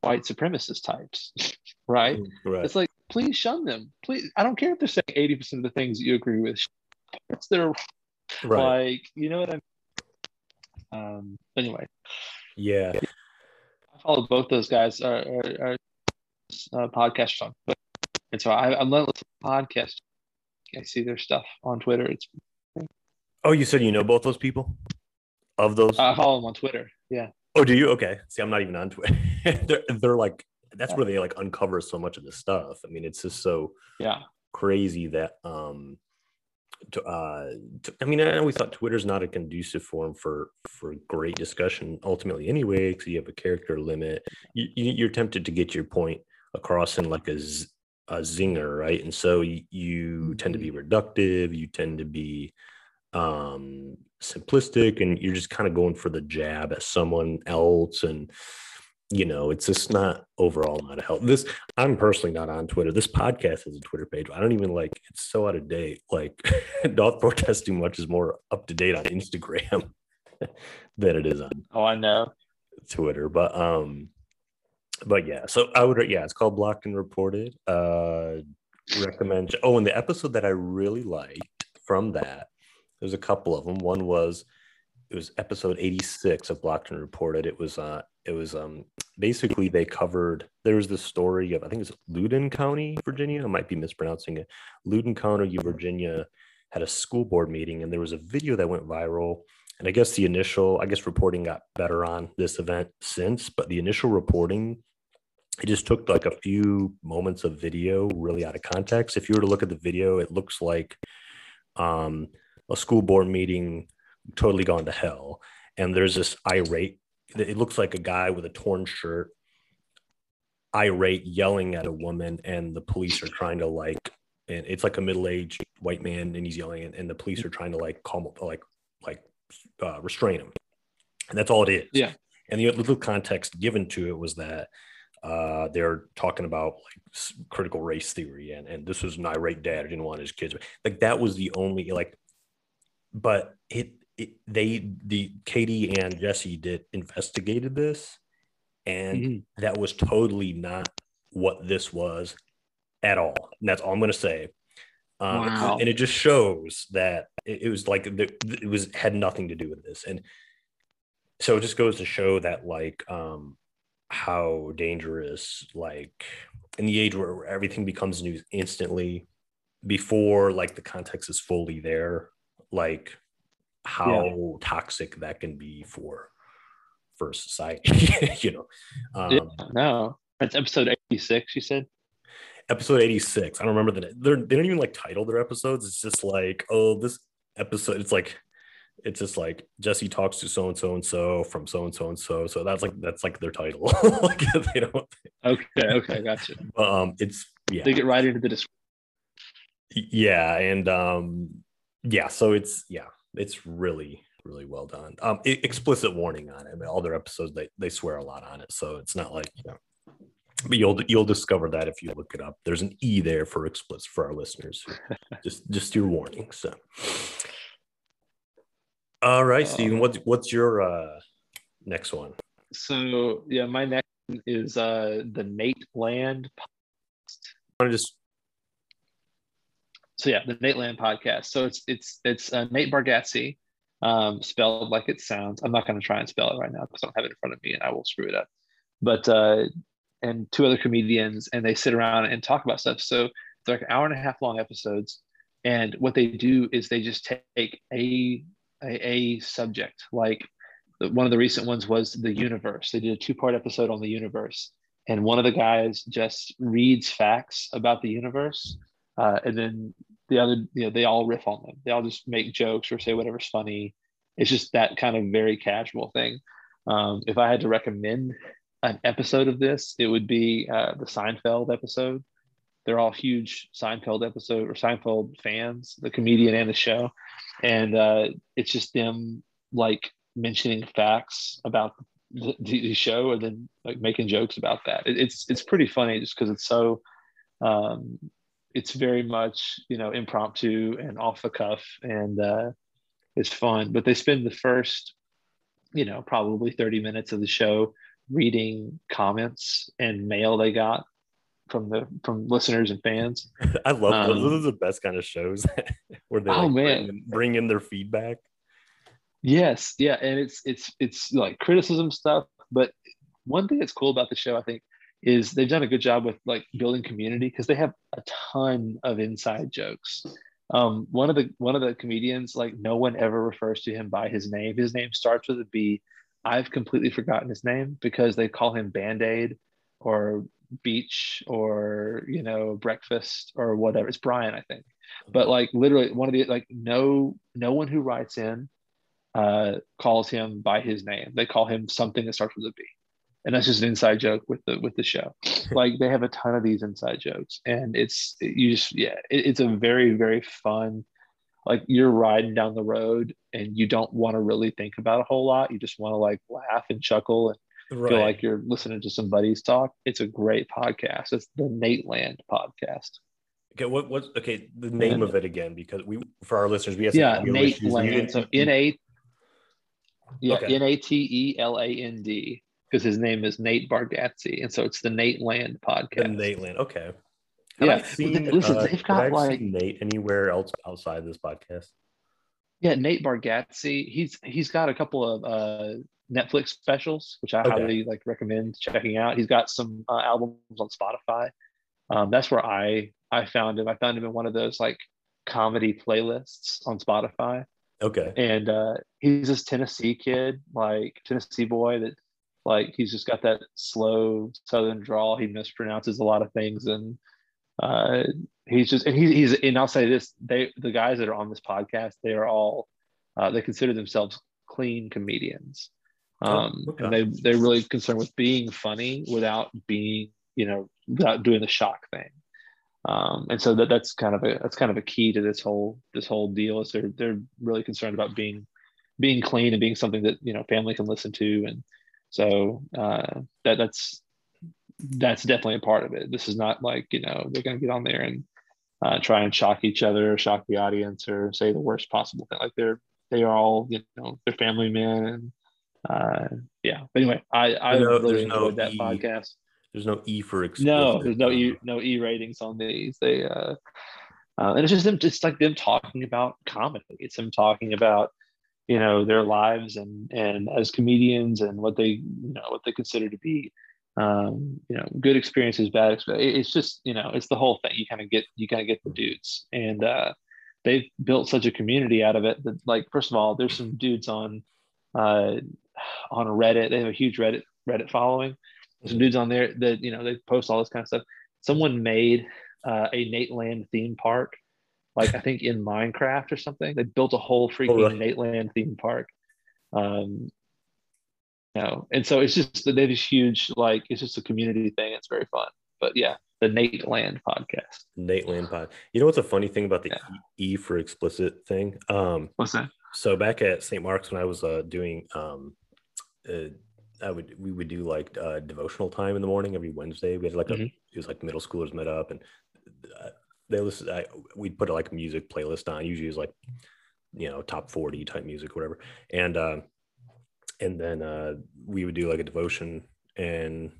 white supremacist types, right? Right. It's like, please shun them. Please, I don't care if they're saying 80% of the things that you agree with. It's their right. like, you know what I mean? Um, anyway, yeah. I follow both those guys, are, are, are uh, podcasts on Twitter. And so I, I'm not listening to podcasts. I see their stuff on Twitter. It's Oh, you said you know both those people? Of those? I follow them on Twitter. Yeah. oh, do you? Okay. See, I'm not even on Twitter. they're, they're like that's where they like uncover so much of this stuff. I mean, it's just so Yeah. crazy that um to, uh to, I mean, I always thought Twitter's not a conducive forum for for great discussion ultimately anyway because you have a character limit. You, you, you're tempted to get your point across in like a z- a zinger, right? And so you, tend to be reductive. You tend to be um simplistic and you're just kind of going for the jab at someone else and you know it's just not overall not a help this i'm personally not on twitter this podcast has a twitter page i don't even like it's so out of date like doth protest too much is more up to date on instagram than it is on Oh, I know. Twitter. But um, but yeah. So I would yeah, it's called Blocked and Reported. Uh, recommend. Oh, and the episode that I really liked from that, there's a couple of them. One was it was episode 86 of Blocked and Reported. It was uh, it was um, basically they covered. There was the story of I think it's Loudoun County, Virginia. I might be mispronouncing it. Loudoun County, Virginia, had a school board meeting, and there was a video that went viral and I guess the initial, I guess reporting got better on this event since, but the initial reporting, it just took like a few moments of video really out of context. If you were to look at the video, it looks like um, a school board meeting totally gone to hell. And there's this irate, it looks like a guy with a torn shirt, irate, yelling at a woman, and the police are trying to like, and it's like a middle-aged white man, and he's yelling, and, and the police are trying to like calm, like, like uh, restrain him. And that's all it is. Yeah. And the little context given to it was that uh, they're talking about like critical race theory, and and this was an irate dad who didn't want his kids. Like that was the only like, but it it they the Katie and Jesse did investigated this, and Mhm. that was totally not what this was at all. And that's all I'm going to say. Um, Wow. And it just shows that it, it was like the, it was had nothing to do with this, and so it just goes to show that like um, how dangerous like in the age where, everything becomes news instantly before like the context is fully there, like how toxic that can be for for society, you know. Um, Yeah, no, that's episode 86, you said? Episode 86 i don't remember the they're, they don't even like title their episodes it's just like oh this episode it's like it's just like Jesse talks to so and so and so from so and so and so. So that's like that's like their title. like they don't. Okay. Okay. Gotcha. Um, it's yeah. They get right into the description. Yeah, and um, yeah. So it's yeah, it's really really well done. Um, explicit warning on it. I mean, all their episodes they they swear a lot on it, so it's not like you know. But you'll you'll discover that if you look it up. There's an E there for explicit for our listeners. just just your warning. So. All right, Stephen. What's what's your uh, next one? So yeah, my next is uh, the Nate Land. I want to just so yeah, the Nateland podcast. So it's it's it's uh, Nate Bargatze, um, spelled like it sounds. I'm not going to try and spell it right now because I don't have it in front of me and I will screw it up. But uh, and two other comedians, and they sit around and talk about stuff. So they're like an hour and a half long episodes, and what they do is they just take a a, a subject. Like one of the recent ones was the universe. They did a two part episode on the universe, and one of the guys just reads facts about the universe, uh, and then the other, you know, they all riff on them. They all just make jokes or say whatever's funny. It's just that kind of very casual thing. Um, if I had to recommend an episode of this, it would be uh, the Seinfeld episode. They're all huge Seinfeld episode or Seinfeld fans, the comedian and the show, and uh, it's just them like mentioning facts about the, the, show and then like making jokes about that. It, it's it's pretty funny just because it's so um, it's very much you know impromptu and off the cuff and uh, it's fun but they spend the first you know probably 30 minutes of the show reading comments and mail they got from the from listeners and fans i love um, those those are the best kind of shows where they oh, like, man. Bring, bring in their feedback yes yeah and it's it's it's like criticism stuff but one thing that's cool about the show i think is they've done a good job with like building community because they have a ton of inside jokes. Um, one of the one of the comedians, like no one ever refers to him by his name. His name starts with a B. I've completely forgotten his name because they call him Band Aid or Beach or you know Breakfast or whatever. It's Brian, I think. But like literally, one of the like no no one who writes in uh, calls him by his name. They call him something that starts with a B and that's just an inside joke with the with the show like they have a ton of these inside jokes and it's you just yeah it, it's a very very fun like you're riding down the road and you don't want to really think about a whole lot. You just want to like laugh and chuckle and right. feel like you're listening to some buddies talk. It's a great podcast. It's the nateland podcast. Okay what what's okay the name of it again because we for our listeners we have yeah nateland so n-a yeah n-a-t-e-l-a-n-d because his name is Nate Bargatze, and so it's the Nateland podcast. The Nateland, okay. Have yeah, seen, listen, uh, they've got like Nate anywhere else outside this podcast. Yeah, Nate Bargatze. He's he's got a couple of uh, Netflix specials, which I okay. highly like recommend checking out. He's got some uh, albums on Spotify. Um, that's where I I found him. I found him in one of those like comedy playlists on Spotify. Okay. And uh, he's this Tennessee kid, like Tennessee boy that like he's just got that slow southern drawl. He mispronounces a lot of things, and uh, he's just and he, he's and I'll say this: they the guys that are on this podcast, they are all uh, they consider themselves clean comedians. Oh, um, oh, okay. and they they're really concerned with being funny without being you know without doing the shock thing. Um, and so that that's kind of a that's kind of a key to this whole this whole deal is they're they're really concerned about being being clean and being something that you know family can listen to and so uh, that that's that's definitely a part of it. This is not like you know they're going to get on there and uh, try and shock each other, or shock the audience, or say the worst possible thing. Like they're they are all you know they're family men and uh, yeah. But anyway, I I no, really enjoyed no that e, podcast. There's no E for explicit. No, there's no E no E ratings on these. They uh, uh, and it's just them just like them talking about comedy. It's them talking about you know their lives and and as comedians and what they you know what they consider to be um, you know good experiences bad experiences it's just you know it's the whole thing you kind of get you kind of get the dudes and uh, they've built such a community out of it that like first of all there's some dudes on uh, on reddit they have a huge reddit reddit following there's some dudes on there that you know they post all this kind of stuff someone made uh, a nateland theme park like I think in Minecraft or something. They built a whole freaking Oh, really? Nateland theme park. Um, know, and so it's just they have this huge like it's just a community thing. It's very fun. But yeah, the Nateland podcast. Nateland Pod. You know what's a funny thing about the Yeah. E for explicit thing? Um, What's that? so back at St. Mark's when I was uh, doing, um, uh, I would we would do like uh, devotional time in the morning every Wednesday. We had like a Mhm. it was like middle schoolers met up and uh, they listen. I, we'd put like a music playlist on. Usually it was like you know top forty type music, whatever. And uh, and then uh, we would do like a devotion. And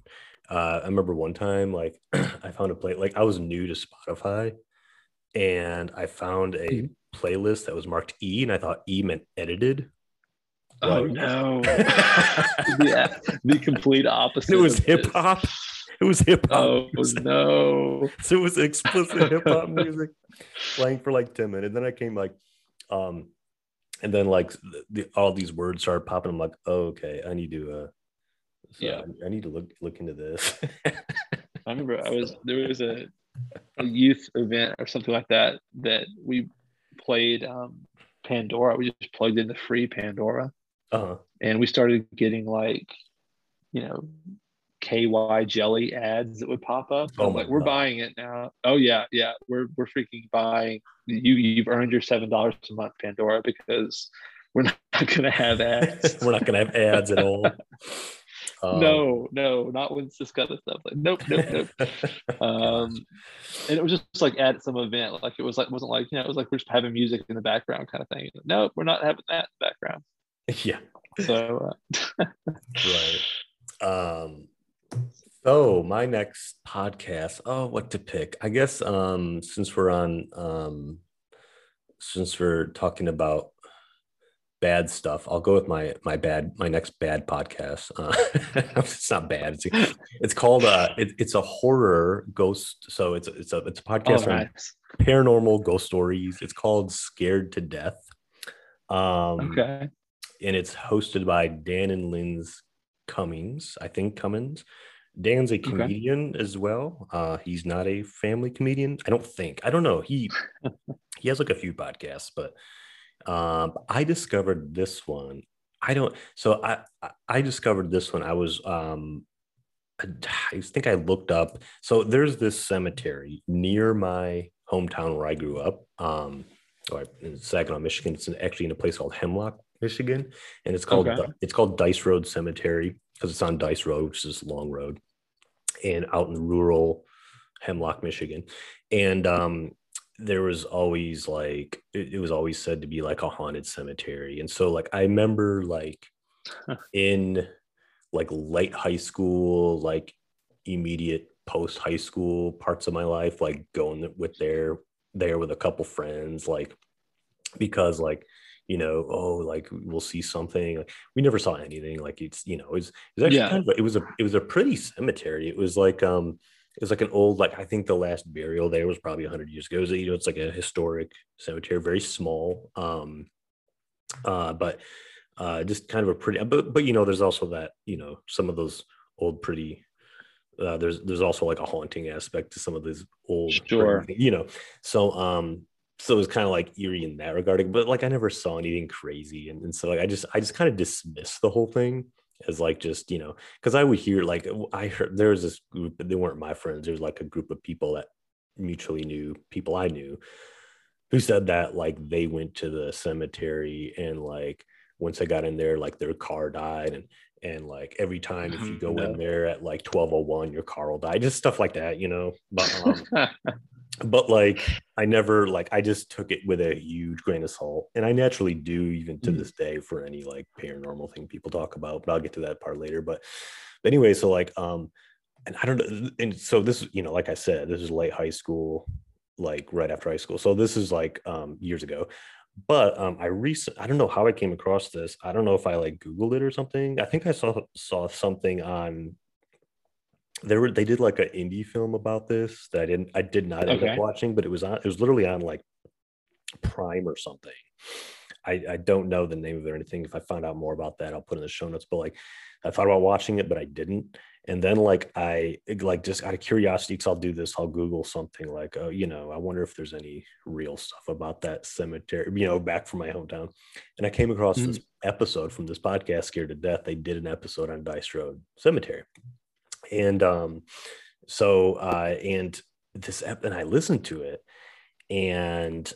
uh, I remember one time like I found a play like I was new to Spotify, and I found a Mhm. playlist that was marked E, and I thought E meant edited. Oh Right. no. yeah, the complete opposite. it was hip hop. It was hip hop. Oh no. so it was explicit hip hop music playing for like 10 minutes. Then I came like, um, and then like the, all these words started popping. I'm like, oh, okay, I need to, uh, so Yeah. I, I need to look look into this. I remember I was there was a, a youth event or something like that that we played um, Pandora. We just plugged in the free Pandora uh-huh. and we started getting like, you know, KY jelly ads that would pop up. Oh I'm like, we're buying it now. Oh yeah, yeah, we're we're freaking buying. You you've earned your seven dollars a month Pandora because we're not gonna have ads. We're not gonna have ads at all. Um, no, no, not when it's this kind of stuff. Like, nope, nope, nope. um and it was just like at some event like it was like wasn't like you know it was like we're just having music in the background kind of thing Nope, we're not having that in the background yeah. so uh, Right. Um so my next podcast, oh what to pick? I guess um since we're on um since we're talking about bad stuff, I'll go with my my bad my next bad podcast. Uh, it's not bad. It's it's called uh it, it's a horror ghost so it's it's a it's a oh, podcast on paranormal ghost stories. It's called Scared to Death. Um okay and it's hosted by Dan and Lynn's Cummings. I think Cummins. Dan's a comedian as well. Uh, he's not a family comedian. I don't think. I don't know. He he has like a few podcasts, but um, I discovered this one. I don't. So I I- discovered this one. I was um, I, I think I looked up. So there's this cemetery near my hometown where I grew up. Um, or in Saginaw, Michigan. It's actually in a place called Hemlock, Michigan, and it's called Okay. it's called Dice Road Cemetery because it's on Dice Road, which is this long road, and out in rural Hemlock, Michigan, and um, there was always like it, it was always said to be like a haunted cemetery, and so like I remember like in like late high school, like immediate post high school parts of my life, like going with there there with a couple friends, like because like you know oh like we'll see something like, we never saw anything like it's you know it was, it was actually Yeah. kind of a, it was a it was a pretty cemetery it was like um it was like an old like i think the last burial there was probably 100 years ago it was, you know it's like a historic cemetery very small um uh but uh just kind of a pretty but but you know there's also that you know some of those old pretty uh, there's there's also like a haunting aspect to some of these old Sure. you know so um so it was kind of like eerie in that regard but like i never saw anything crazy and, and so like, i just i just kind of dismissed the whole thing as like just you know because i would hear like i heard there was this group they weren't my friends there was like a group of people that mutually knew people i knew who said that like they went to the cemetery and like once they got in there like their car died and and like every time if you go No. in there at like 1201 your car will die just stuff like that you know but um but like I never like I just took it with a huge grain of salt, and I naturally do even to Mm. this day for any like paranormal thing people talk about. But I'll get to that part later. But, but anyway, so like um, and I don't know, and so this you know like I said, this is late high school, like right after high school. So this is like um years ago. But um, I recent I don't know how I came across this. I don't know if I like Googled it or something. I think I saw saw something on there were they did like an indie film about this that I didn't I did not end Okay. up watching, but it was on it was literally on like Prime or something. I, I don't know the name of it or anything. If I find out more about that, I'll put in the show notes. But like I thought about watching it, but I didn't. and then like I like just out of curiosity, because I'll do this, I'll Google something like, oh, you know, I wonder if there's any real stuff about that cemetery, you know, back from my hometown. And I came across mm-hmm. this episode from this podcast, Scared to Death. They did an episode on Dice Road Cemetery. And um, so uh, and this ep- and I listened to it, and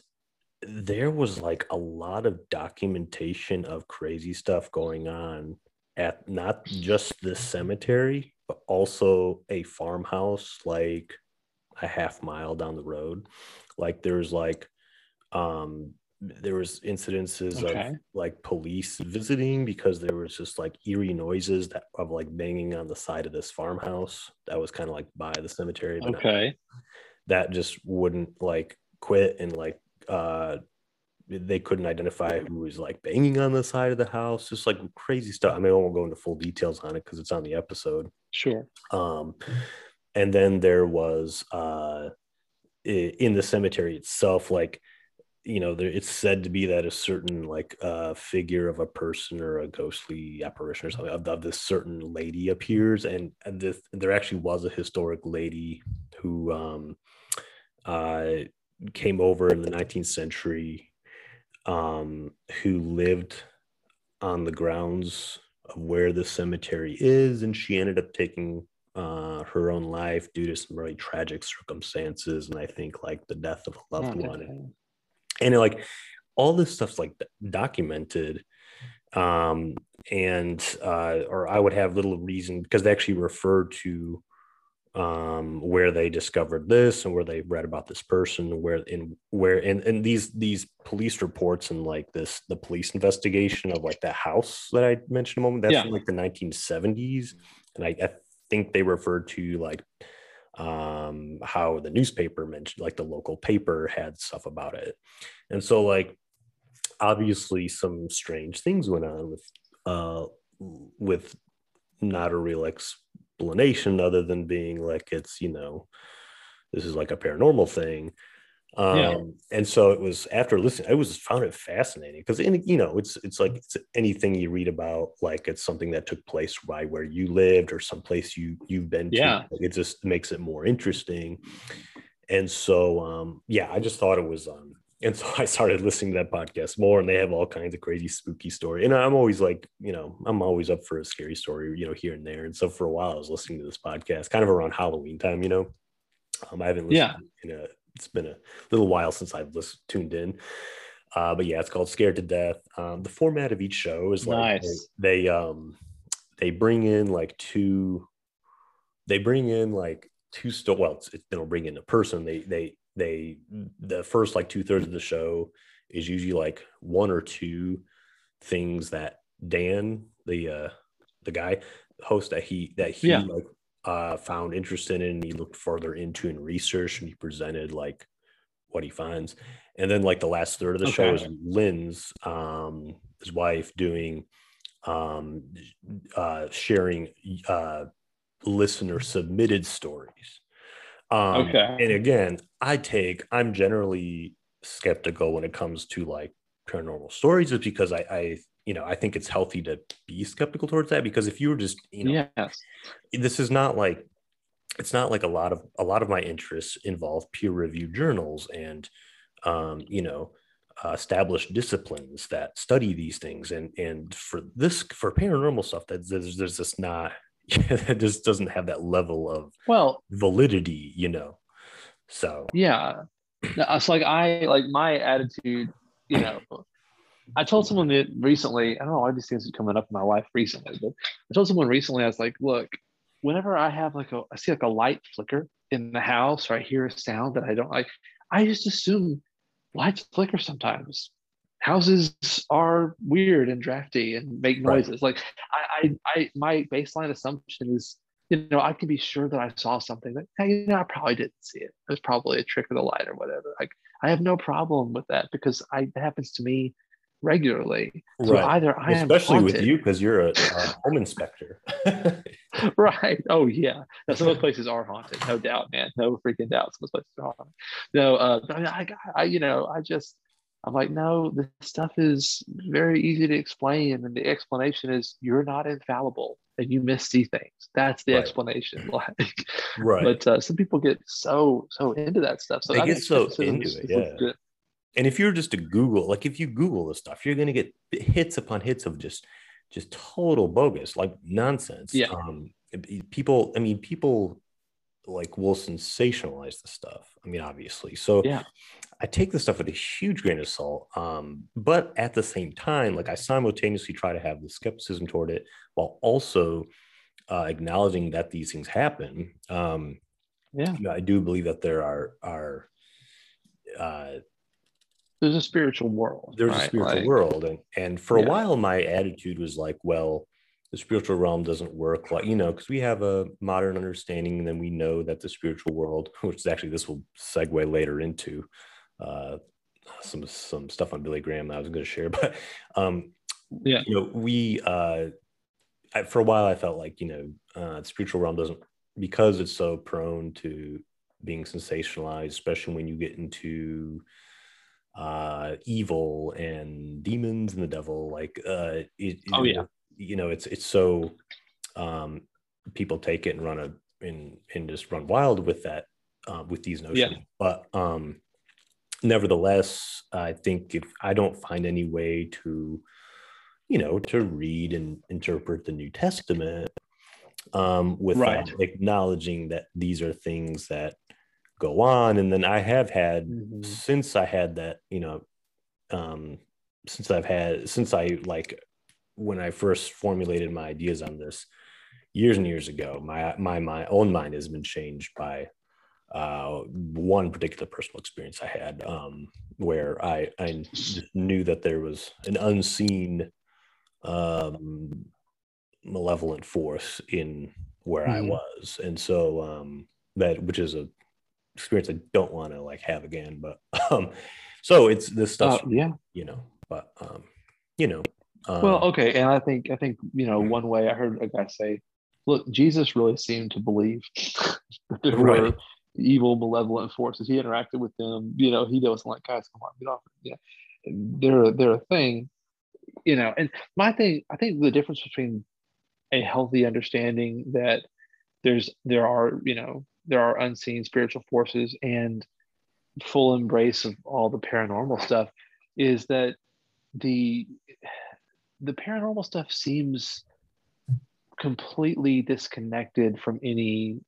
there was like a lot of documentation of crazy stuff going on at not just this cemetery, but also a farmhouse like a half mile down the road. Like there's like um there was incidences okay. of like police visiting because there was just like eerie noises that of like banging on the side of this farmhouse that was kind of like by the cemetery. okay. That just wouldn't like quit and like uh they couldn't identify who was like banging on the side of the house, just like crazy stuff. I mean, I won't go into full details on it because it's on the episode. Sure. Um, and then there was uh, in the cemetery itself, like you know, there, it's said to be that a certain like uh, figure of a person or a ghostly apparition or something of, of this certain lady appears, and and this, there actually was a historic lady who um, uh, came over in the 19th century um, who lived on the grounds of where the cemetery is, and she ended up taking uh, her own life due to some really tragic circumstances, and I think like the death of a loved oh, one, and, and like all this stuff's like documented um and uh or i would have little reason because they actually refer to um, where they discovered this and where they read about this person, where in where and and these these police reports and like this the police investigation of like that house that I mentioned a moment. That's yeah. like the 1970s, and I, I think they referred to like um how the newspaper mentioned like the local paper had stuff about it. And so like obviously some strange things went on with uh with not a real explanation other than being like it's you know this is like a paranormal thing um yeah. and so it was after listening i was found it fascinating because in you know it's it's like it's anything you read about like it's something that took place by where you lived or someplace you you've been yeah like, it just makes it more interesting and so um yeah i just thought it was um and so I started listening to that podcast more, and they have all kinds of crazy, spooky story. And I'm always like, you know, I'm always up for a scary story, you know, here and there. And so for a while, I was listening to this podcast, kind of around Halloween time, you know. Um, I haven't listened yeah. in a. It's been a little while since I've listened, tuned in. Uh, but yeah, it's called Scared to Death. Um, the format of each show is like nice. they, they um they bring in like two. They bring in like two. Sto- well, it's, it, they don't bring in a person. They they they the first like two thirds of the show is usually like one or two things that Dan, the uh the guy host that he that he yeah. like uh found interested in and he looked further into and researched and he presented like what he finds. And then like the last third of the okay. show is Lynn's um his wife doing um uh sharing uh listener submitted stories um, okay. And again, I take, I'm generally skeptical when it comes to like paranormal stories, is because I, I, you know, I think it's healthy to be skeptical towards that because if you were just, you know, yes. this is not like, it's not like a lot of, a lot of my interests involve peer reviewed journals and, um, you know, uh, established disciplines that study these things. And, and for this, for paranormal stuff, that there's, there's just not, that just doesn't have that level of well validity, you know. So yeah, it's like I like my attitude. You know, I told someone that recently. I don't know why these things are coming up in my life recently, but I told someone recently. I was like, look, whenever I have like a, I see like a light flicker in the house, or I hear a sound that I don't like, I just assume lights flicker sometimes houses are weird and drafty and make noises. Right. Like I, I, I, my baseline assumption is, you know, I can be sure that I saw something that, hey, you know, I probably didn't see it. It was probably a trick of the light or whatever. Like I have no problem with that because I, it happens to me regularly. So right. either I especially am with you because you're a, a home inspector. right. Oh yeah. Now, some of those places are haunted, no doubt, man. No freaking doubt. Some of those places are haunted. No, uh, I, I, I, you know, I just I'm like, no, this stuff is very easy to explain. And the explanation is you're not infallible and you miss these things. That's the right. explanation. Like, right. But uh, some people get so, so into that stuff. So they I get so into it. Yeah. And if you're just to Google, like if you Google the stuff, you're going to get hits upon hits of just, just total bogus, like nonsense. Yeah. Um, people, I mean, people like will sensationalize the stuff. I mean, obviously. So yeah. I take this stuff with a huge grain of salt. Um, but at the same time, like I simultaneously try to have the skepticism toward it while also uh, acknowledging that these things happen. Um, yeah, you know, I do believe that there are are uh, there's a spiritual world. There's right? a spiritual like, world, and and for yeah. a while, my attitude was like, well, the spiritual realm doesn't work like you know because we have a modern understanding, and then we know that the spiritual world, which is actually this will segue later into uh, some some stuff on Billy Graham that I was going to share, but um, yeah, you know, we uh, I, for a while I felt like you know uh, the spiritual realm doesn't because it's so prone to being sensationalized, especially when you get into uh evil and demons and the devil like uh it, oh yeah you know it's it's so um people take it and run a and and just run wild with that uh, with these notions yeah. but um nevertheless, I think if I don't find any way to, you know, to read and interpret the New Testament um, without right. acknowledging that these are things that go on. And then I have had, mm-hmm. since I had that, you know, um, since I've had, since I like, when I first formulated my ideas on this years and years ago, my, my, my own mind has been changed by uh, one particular personal experience I had um, where I, I knew that there was an unseen um, malevolent force in where mm-hmm. I was. And so um, that, which is a experience I don't want to like have again, but um, so it's this stuff, uh, yeah, you know, but um, you know, um, well, okay. And I think, I think, you know, one way I heard a guy say, look, Jesus really seemed to believe that there right. were evil, malevolent forces. He interacted with them. You know, he wasn't like, guys, come on, get off. Yeah, they're they're a thing. You know, and my thing, I think the difference between a healthy understanding that there's there are you know there are unseen spiritual forces and full embrace of all the paranormal stuff is that the the paranormal stuff seems completely disconnected from any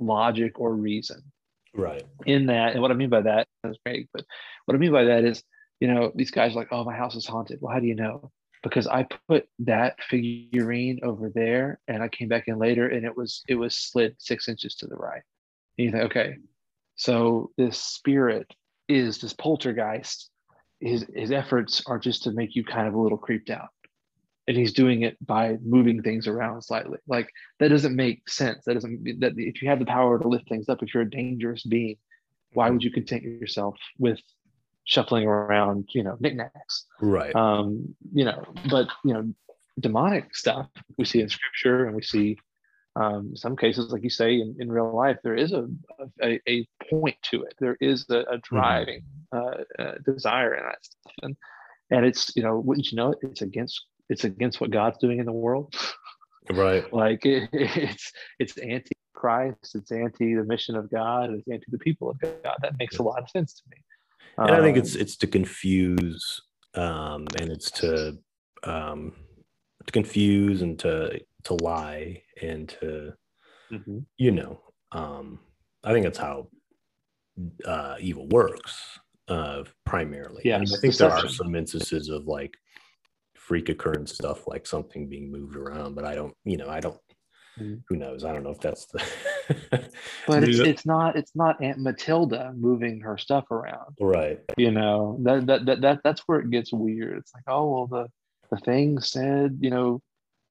logic or reason. Right. In that, and what I mean by that is great, but what I mean by that is, you know, these guys are like, oh, my house is haunted. Well, how do you know? Because I put that figurine over there, and I came back in later, and it was it was slid six inches to the right. And you think, okay, so this spirit is this poltergeist. His his efforts are just to make you kind of a little creeped out and he's doing it by moving things around slightly like that doesn't make sense that doesn't that if you have the power to lift things up if you're a dangerous being why would you content yourself with shuffling around you know knickknacks right um you know but you know demonic stuff we see in scripture and we see um, some cases like you say in, in real life there is a, a, a point to it there is a, a mm-hmm. driving mm-hmm. uh, uh, desire in that stuff and and it's you know wouldn't you know it, it's against it's against what God's doing in the world. Right. like it, it's it's anti Christ, it's anti the mission of God, it's anti the people of God. That makes a lot of sense to me. And um, I think it's um, it's to confuse um and it's to um to confuse and to to lie and to mm-hmm. you know um i think that's how uh evil works uh primarily yeah i, think there are some instances of like freak occurrence stuff like something being moved around, but I don't, you know, I don't. Mm-hmm. Who knows? I don't know if that's the. but it's, it's not it's not Aunt Matilda moving her stuff around, right? You know that that that, that that's where it gets weird. It's like, oh well, the the thing said, you know,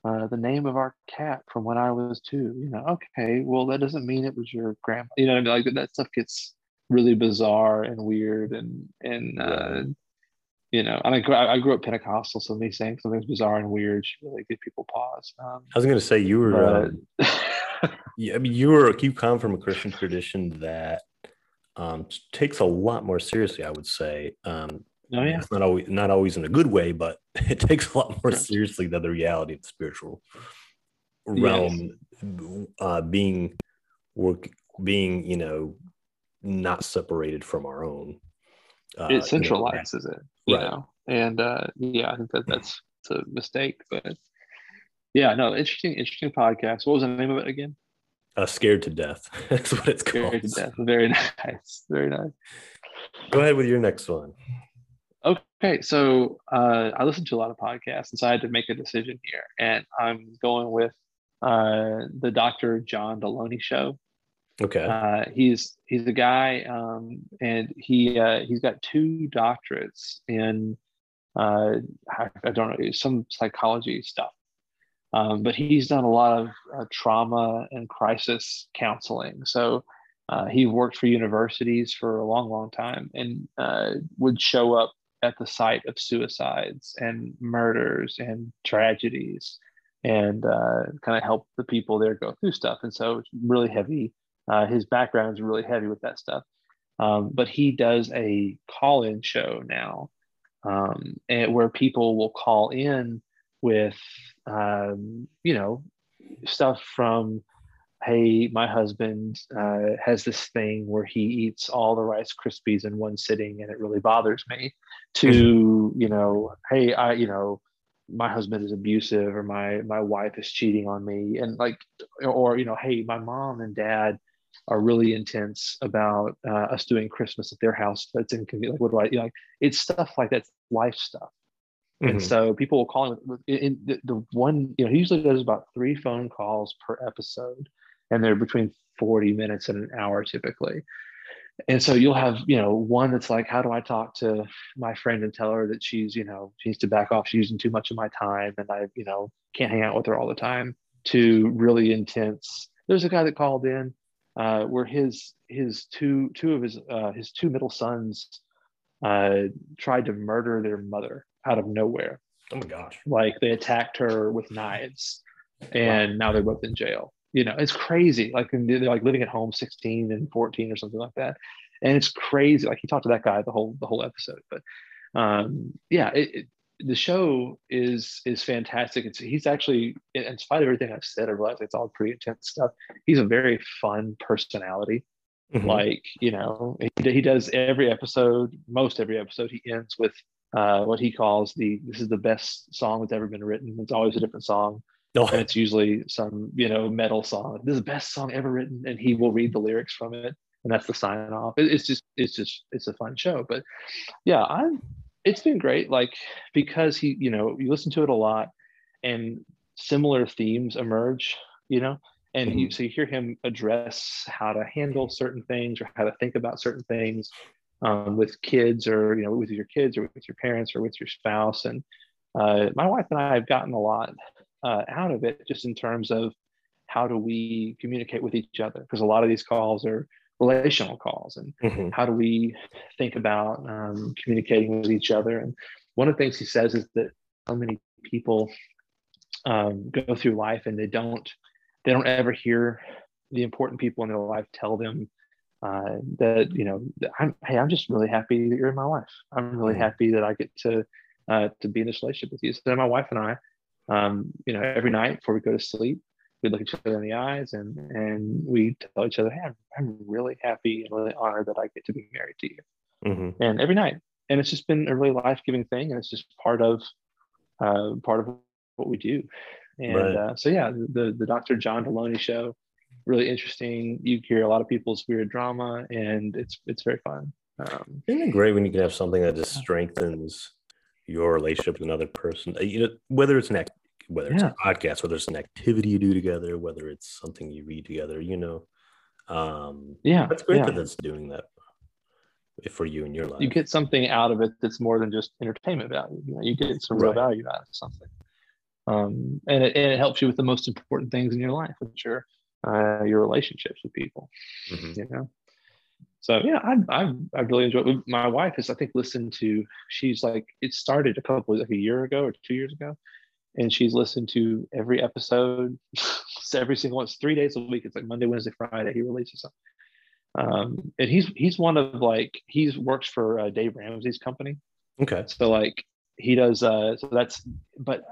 uh, the name of our cat from when I was two. You know, okay, well that doesn't mean it was your grandma. You know, I mean? like that stuff gets really bizarre and weird and and uh, you know, I mean, I grew up Pentecostal, so me saying something's bizarre and weird should really give people pause. Um, I was going to say you were, but... uh, yeah, I mean, you were a you come from a Christian tradition that um, takes a lot more seriously, I would say, um, Oh yeah. It's not always not always in a good way, but it takes a lot more seriously than the reality of the spiritual realm uh, being work being you know not separated from our own. Uh, you know, it centralizes it, you Right. know. And uh, yeah, I think that that's a mistake, but yeah, no, interesting, interesting podcast. What was the name of it again? uh, scared to death. That's what it's called. Scared to Death. Very nice, very nice. Go ahead with your next one. Okay, so uh, I listen to a lot of podcasts, and so I had to make a decision here, and I'm going with uh, the Dr. John Deloney show. Okay. Uh, he's he's a guy, um, and he uh, he's got two doctorates in uh, I, I don't know some psychology stuff, um, but he's done a lot of uh, trauma and crisis counseling. So uh, he worked for universities for a long, long time, and uh, would show up at the site of suicides and murders and tragedies, and uh, kind of help the people there go through stuff. And so it's really heavy uh, his background is really heavy with that stuff. Um, but he does a call in show now um, and where people will call in with, um, you know, stuff from, hey, my husband uh, has this thing where he eats all the Rice Krispies in one sitting and it really bothers me, to, you know, hey, I, you know, my husband is abusive or my my wife is cheating on me and like or you know hey my mom and dad are really intense about uh, us doing Christmas at their house. That's inconvenient. Like, what do I, you know, like, it's stuff like that, life stuff. And Mhm. so people will call him. In, in the, the one, you know, he usually does about three phone calls per episode, and they're between 40 minutes and an hour typically. And so you'll have, you know, one that's like, how do I talk to my friend and tell her that she's, you know, she needs to back off. She's using too much of my time, and I, you know, can't hang out with her all the time. To really intense. There's a guy that called in uh, where his his two two of his uh, his two middle sons uh, tried to murder their mother out of nowhere. oh my gosh. Like they attacked her with knives, and now they're both in jail. You know, it's crazy. Like they're like living at home, sixteen and fourteen or something like that, and it's crazy. Like he talked to that guy the whole the whole episode, but um, yeah, it, it, the show is is fantastic. It's he's actually, in spite of everything I've said, I realize it's all pretty intense stuff. He's a very fun personality Mhm. like you know he, he does every episode most every episode he ends with uh, what he calls the this is the best song that's ever been written. It's always a different song. Oh, and it's usually some you know metal song. This is the best song ever written. And he will read the lyrics from it. And that's the sign off. It, it's just it's just it's a fun show. But yeah i it's been great. Like because he you know you listen to it a lot and similar themes emerge you know and you so you hear him address how to handle certain things or how to think about certain things um, with kids or you know with your kids or with your parents or with your spouse and uh, my wife and i have gotten a lot uh, out of it just in terms of how do we communicate with each other because a lot of these calls are relational calls and Mhm. how do we think about um, communicating with each other and one of the things he says is that so many people um, go through life and they don't they don't ever hear the important people in their life tell them uh, that you know I'm, hey i'm just really happy that you're in my life i'm really Mhm. happy that i get to uh, to be in this relationship with you so my wife and i um, you know every night before we go to sleep we look each other in the eyes and and we tell each other hey i'm, I'm really happy and really honored that i get to be married to you Mhm. and every night and it's just been a really life-giving thing and it's just part of uh, part of what we do and Right. uh, so yeah the the dr john deloney show really interesting you hear a lot of people's weird drama and it's it's very fun um, Isn't it great when you can have something that just strengthens your relationship with another person? Uh, You know, whether it's an act, whether it's Yeah. a podcast, whether it's an activity you do together, whether it's something you read together. You know, um, yeah that's great yeah. that that's doing that for you in your life. you get something out of it that's more than just entertainment value you know you get some real Right. value out of something um, and, it, and it helps you with the most important things in your life which are uh, your relationships with people Mhm. you know so yeah i i, I really enjoy it my wife has i think listened to she's like it started a couple like a year ago or two years ago and she's listened to every episode every single one it's three days a week it's like monday wednesday friday he releases something um, and he's he's one of like he's works for uh, dave ramsey's company Okay. So like he does uh so that's but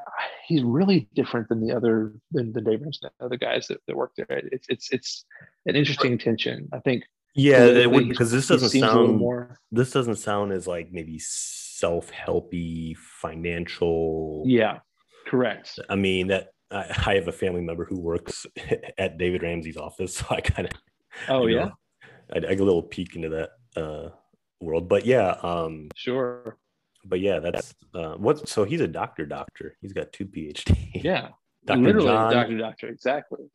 he's really different than the other than the Dave Ramsey, the other guys that, that work there. It's it's it's an interesting tension. I think yeah, it would because this doesn't sound more this doesn't sound as like maybe self-helpy financial yeah correct i mean that I, I have a family member who works at david ramsey's office so i kind of oh yeah know, I, I, get a little peek into that uh world but yeah um sure but yeah that's uh what so he's a doctor doctor. He's got two phd yeah. Dr literally john, doctor doctor exactly.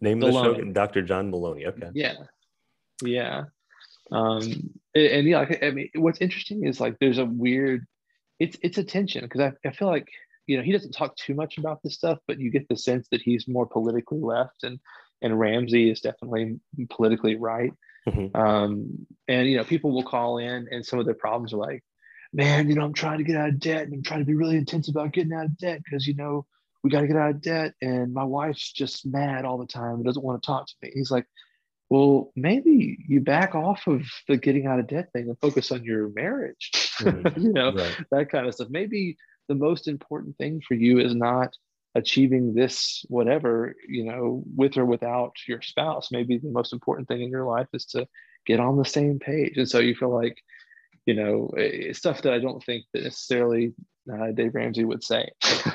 Name of the show dr john maloney okay. Yeah. Yeah. Um and, and yeah i mean what's interesting is like there's a weird it's it's a tension because I, I feel like you know he doesn't talk too much about this stuff but you get the sense that he's more politically left and and ramsey is definitely politically right. Mm-hmm. um and you know people will call in and some of their problems are like man you know i'm trying to get out of debt and i'm trying to be really intense about getting out of debt because you know we got to get out of debt and my wife's just mad all the time and doesn't want to talk to me he's like well, maybe you back off of the getting out of debt thing and focus on your marriage, mm-hmm. you know, right. that kind of stuff. Maybe the most important thing for you is not achieving this, whatever, you know, with or without your spouse. Maybe the most important thing in your life is to get on the same page. And so you feel like, you know, it's stuff that I don't think that necessarily uh, Dave Ramsey would say.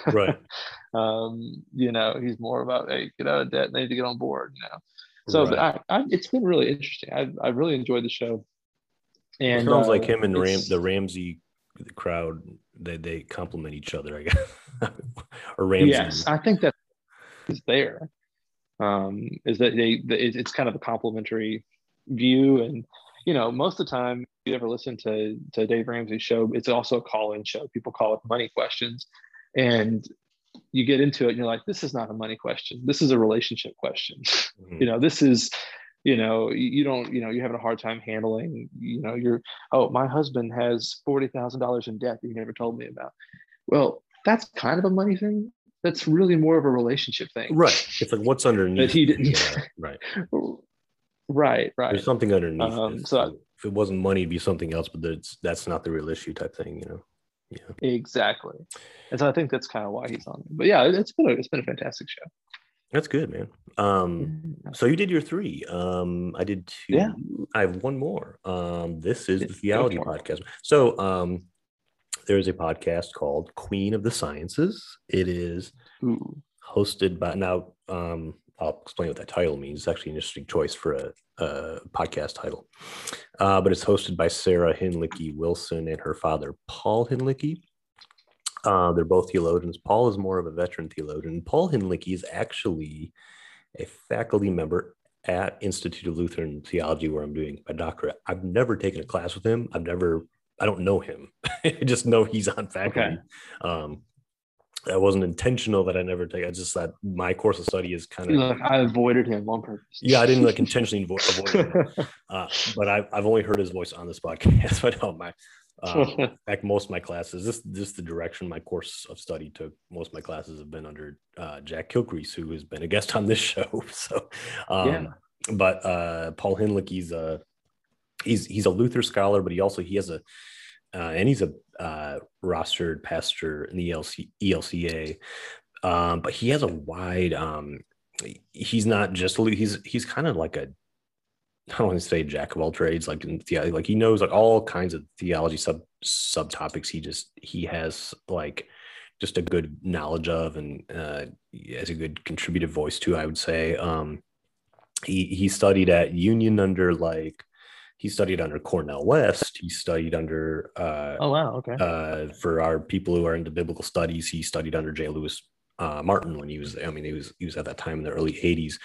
Right. um, you know, he's more about, hey, get out of debt, they need to get on board, you know. So right. I, I, it's been really interesting. I, I really enjoyed the show. And it sounds uh, like him and Ram, the Ramsey crowd, they they complement each other. I guess. or Ramsey. Yes, I think that is there. Um, is that they? It's kind of a complementary view, and you know, most of the time, if you ever listen to to Dave Ramsey's show, it's also a call-in show. People call it money questions, and you get into it and you're like this is not a money question. This is a relationship question. Mm-hmm. you know this is you know you don't you know you're having a hard time handling you know you're oh my husband has $40000 in debt that you never told me about. Well that's kind of a money thing. That's really more of a relationship thing. Right. It's like what's underneath he didn't yeah, right right right there's something underneath um, so if it wasn't money it'd be something else but that's that's not the real issue type thing you know yeah. Exactly. And so I think that's kind of why he's on. But yeah, it's been a, it's been a fantastic show. That's good, man. Um, so you did your three. Um, I did two. Yeah. I have one more. Um, this is the Theology Podcast. So um, there's a podcast called Queen of the Sciences. It is Ooh. hosted by now. Um, I'll explain what that title means. It's actually an interesting choice for a, a podcast title. Uh, but it's hosted by Sarah Hinlicky Wilson and her father, Paul Hinlicky. Uh, they're both theologians. Paul is more of a veteran theologian. Paul Hinlicky is actually a faculty member at Institute of Lutheran Theology, where I'm doing my doctorate. I've never taken a class with him. I've never, I don't know him. I just know he's on faculty. Okay. Um, that wasn't intentional that I never take. I just that my course of study is kind of. Like I avoided him on purpose. Yeah, I didn't like intentionally avoid, him, uh, but I've I've only heard his voice on this podcast. But no, my uh, in fact, most of my classes, this this the direction my course of study took. Most of my classes have been under uh, Jack Kilcrease, who has been a guest on this show. So, um, yeah. But uh, Paul Hinlick, a he's he's a Luther scholar, but he also he has a uh, and he's a uh, rostered pastor in the ELC, ELCA. Um, but he has a wide. Um, he's not just he's he's kind of like a I don't want to say jack of all trades, like in the, like he knows like all kinds of theology sub subtopics. He just he has like just a good knowledge of and uh, has a good contributive voice too. I would say. Um, he he studied at Union under like he studied under Cornel West. He studied under. Uh, oh wow! Okay. Uh, for our people who are into biblical studies, he studied under J. Louis uh, Martyn when he was. I mean, he was he was at that time in the early '80s,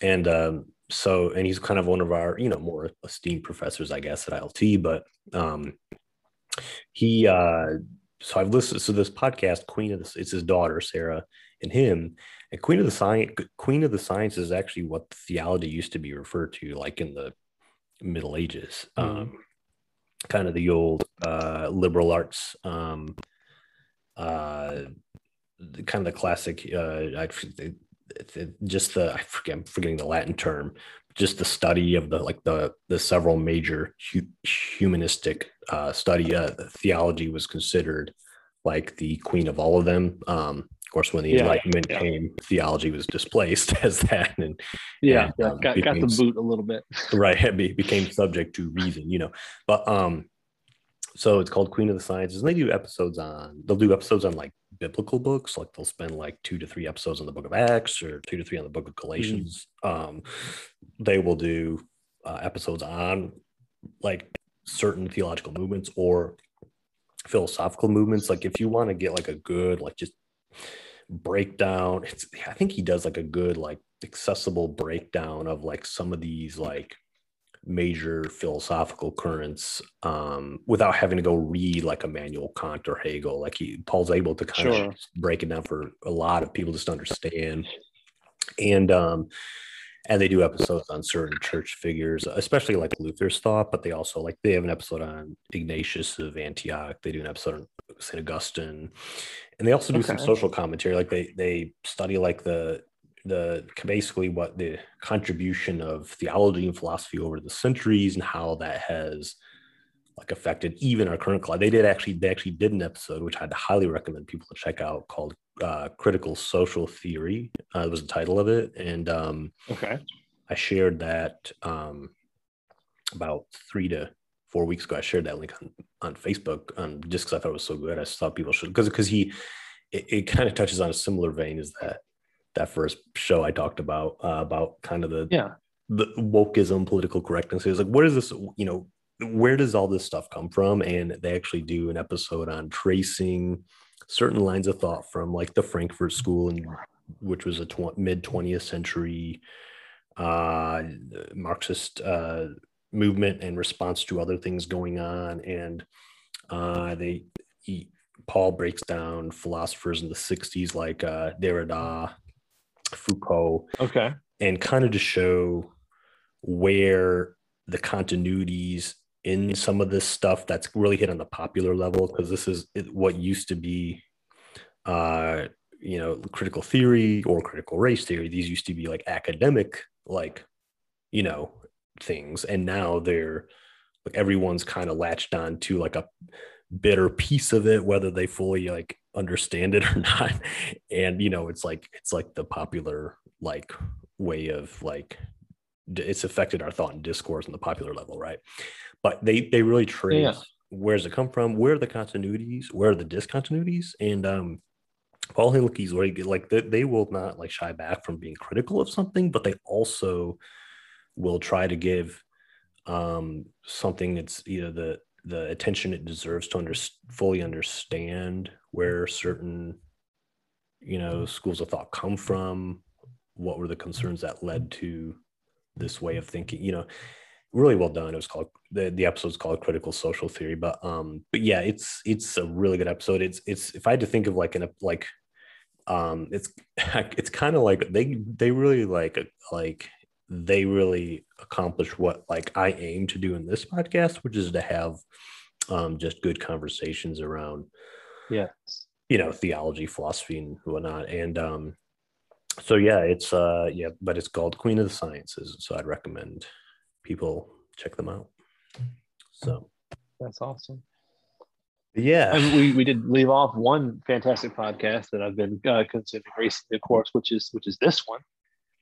and um, so and he's kind of one of our you know more esteemed professors, I guess, at ILT. But um, he. Uh, so I've listened. So this podcast, Queen of the, it's his daughter Sarah and him, and Queen of the Science. Queen of the Science is actually what theology used to be referred to, like in the Middle Ages. Mm-hmm. Um, kind of the old uh, liberal arts, um, uh, kind of the classic. Uh, I, it, it, just the I forget, I'm forgetting the Latin term. Just the study of the like the the several major hu- humanistic uh, study, uh, theology was considered like the queen of all of them. Um, course, when the Yeah, Enlightenment yeah. came, theology was displaced as that, and Yeah, And, um, got, got the boot a little bit. right it became subject to reason you know but um so it's called queen of the sciences and they do episodes on they'll do episodes on like biblical books like they'll spend like two to three episodes on the book of acts or two to three on the book of galatians um they will do uh, episodes on like certain theological movements or philosophical movements like if you want to get like a good like just breakdown. It's i think he does like a good like accessible breakdown of like some of these like major philosophical currents um without having to go read like Immanuel Kant or Hegel. Like he Paul's able to kind Sure. of break it down for a lot of people just to understand. And um and they do episodes on certain church figures especially like Luther's thought but they also like they have an episode on Ignatius of Antioch. They do an episode on St Augustine and they also do some social commentary like they they study like the the basically what the contribution of theology and philosophy over the centuries and how that has like affected even our current class. They did actually they actually did an episode which I'd highly recommend people to check out called uh, "Critical Social Theory." Uh, was the title of it, and um, Okay. I shared that um, about three to four weeks ago. I shared that link on, on Facebook um, just because I thought it was so good. I thought people should because because he it, it kind of touches on a similar vein as that that first show I talked about uh, about kind of the Yeah. the wokeism, political correctness. It was like, what is this? You know, where does all this stuff come from? And they actually do an episode on tracing certain lines of thought from like the Frankfurt School, and which was a tw- mid 20th century uh, Marxist uh, movement and response to other things going on. And uh, they, he, Paul breaks down philosophers in the 60s like uh, Derrida, Foucault, Okay. and kind of to show where the continuities in some of this stuff that's really hit on the popular level because this is what used to be uh you know critical theory or critical race theory these used to be like academic like you know things and now they're like everyone's kind of latched on to like a bitter piece of it whether they fully like understand it or not and you know it's like it's like the popular like way of like it's affected our thought and discourse on the popular level right but they they really trace Yeah. where's it come from where are the continuities where are the discontinuities and um paul very good like they, they will not like shy back from being critical of something but they also will try to give um something that's you know the the attention it deserves to under, fully understand where certain you know schools of thought come from what were the concerns that led to this way of thinking you know really well done. It was called the, the episode's called critical social theory but um but yeah it's it's a really good episode. It's it's if i had to think of like an like um it's it's kind of like they they really like like they really accomplish what like i aim to do in this podcast which is to have um just good conversations around Yes. you know theology philosophy and whatnot and um so yeah it's uh yeah but it's called queen of the sciences so i'd recommend people check them out so That's awesome. yeah And we, we did leave off one fantastic podcast that I've been uh, consuming recently, of course, which is which is this one.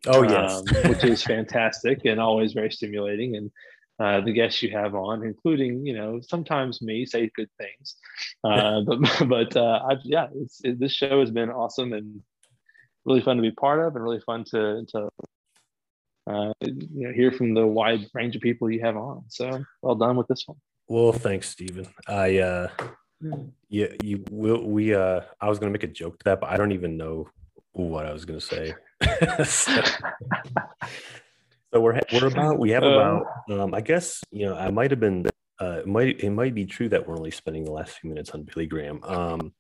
Oh yes um, which is fantastic and always very stimulating. And uh, the guests you have on, including you know sometimes me, say good things. Uh, but but uh, I've, yeah, it's, it, this show has been awesome and really fun to be part of, and really fun to to uh, you know hear from the wide range of people you have on. So well done with this one. well thanks stephen i uh yeah you will we uh i was gonna make a joke to that but i don't even know what i was gonna say so, so we're we're about we have Uh. about um i guess you know i might have been uh it might it might be true that we're only spending the last few minutes on billy graham um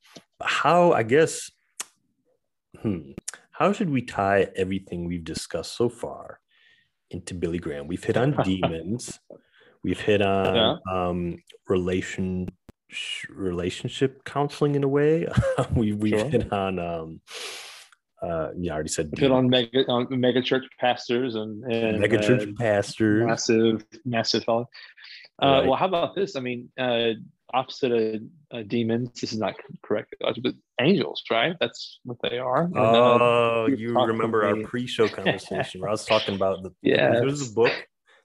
how i guess hmm how should we tie everything we've discussed so far into billy graham we've hit on demons we've hit on Yeah. um relation relationship counseling in a way we, we've Sure. hit on um uh yeah i already said Put on mega on mega church pastors and and mega church and pastors massive massive fellow. Uh, right. Well, how about this? I mean, uh, opposite of uh, demons. This is not correct, but angels, right? That's what they are. Oh, you remember our pre-show conversation where I was talking about the yeah. There's a book.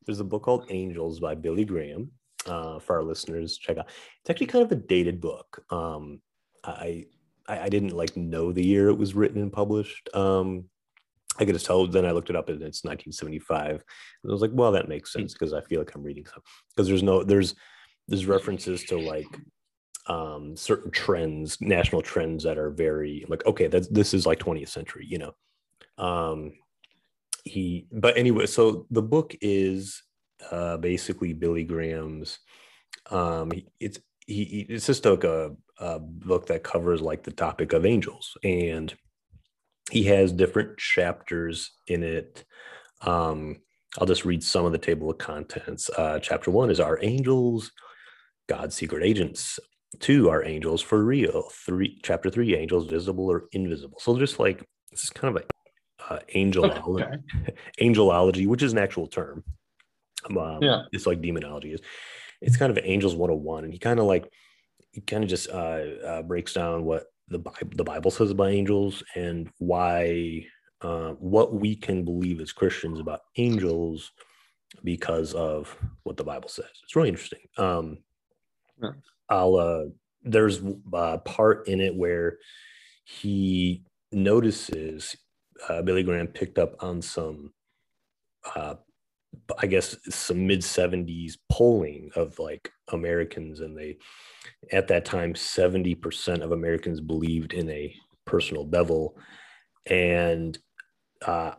There's a book called Angels by Billy Graham. Uh, for our listeners, check out. It's actually kind of a dated book. Um, I, I I didn't like know the year it was written and published. Um, I could just tell. Then I looked it up, and it's 1975. And I was like, well, that makes sense because I feel like I'm reading some. Because there's no there's there's references to like um certain trends, national trends that are very like okay, that's this is like 20th century, you know. Um, he but anyway, so the book is uh basically Billy Graham's. Um, it's he it's just like a, a book that covers like the topic of angels and he has different chapters in it. Um, I'll just read some of the table of contents. Uh, chapter one is Our Angels, God's Secret Agents. Two are angels for real. Three, chapter three, angels visible or invisible. So just like this is kind of a uh, angelology, okay. angelology, which is an actual term. Um, yeah, it's like demonology is. It's kind of angels 101, and he kind of like he kind of just uh, uh, breaks down what the Bible, the Bible says about angels and why uh, what we can believe as Christians about angels because of what the Bible says. It's really interesting. Um, yeah. I'll uh, there's a part in it where he notices uh, Billy Graham picked up on some uh, I guess some mid 70s polling of like Americans, and they at that time 70% of Americans believed in a personal devil, and uh,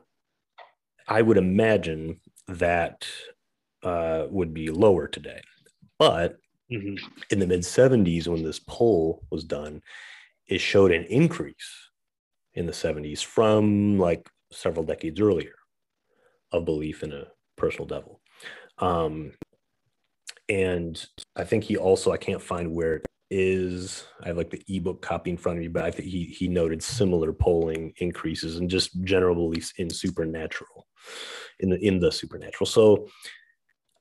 I would imagine that uh, would be lower today, but mm-hmm. in the mid 70s when this poll was done, it showed an increase in the 70s from like several decades earlier of belief in a personal devil. Um, and I think he also I can't find where it is. I have like the ebook copy in front of me, but I think he he noted similar polling increases and just general beliefs in supernatural, in the in the supernatural. So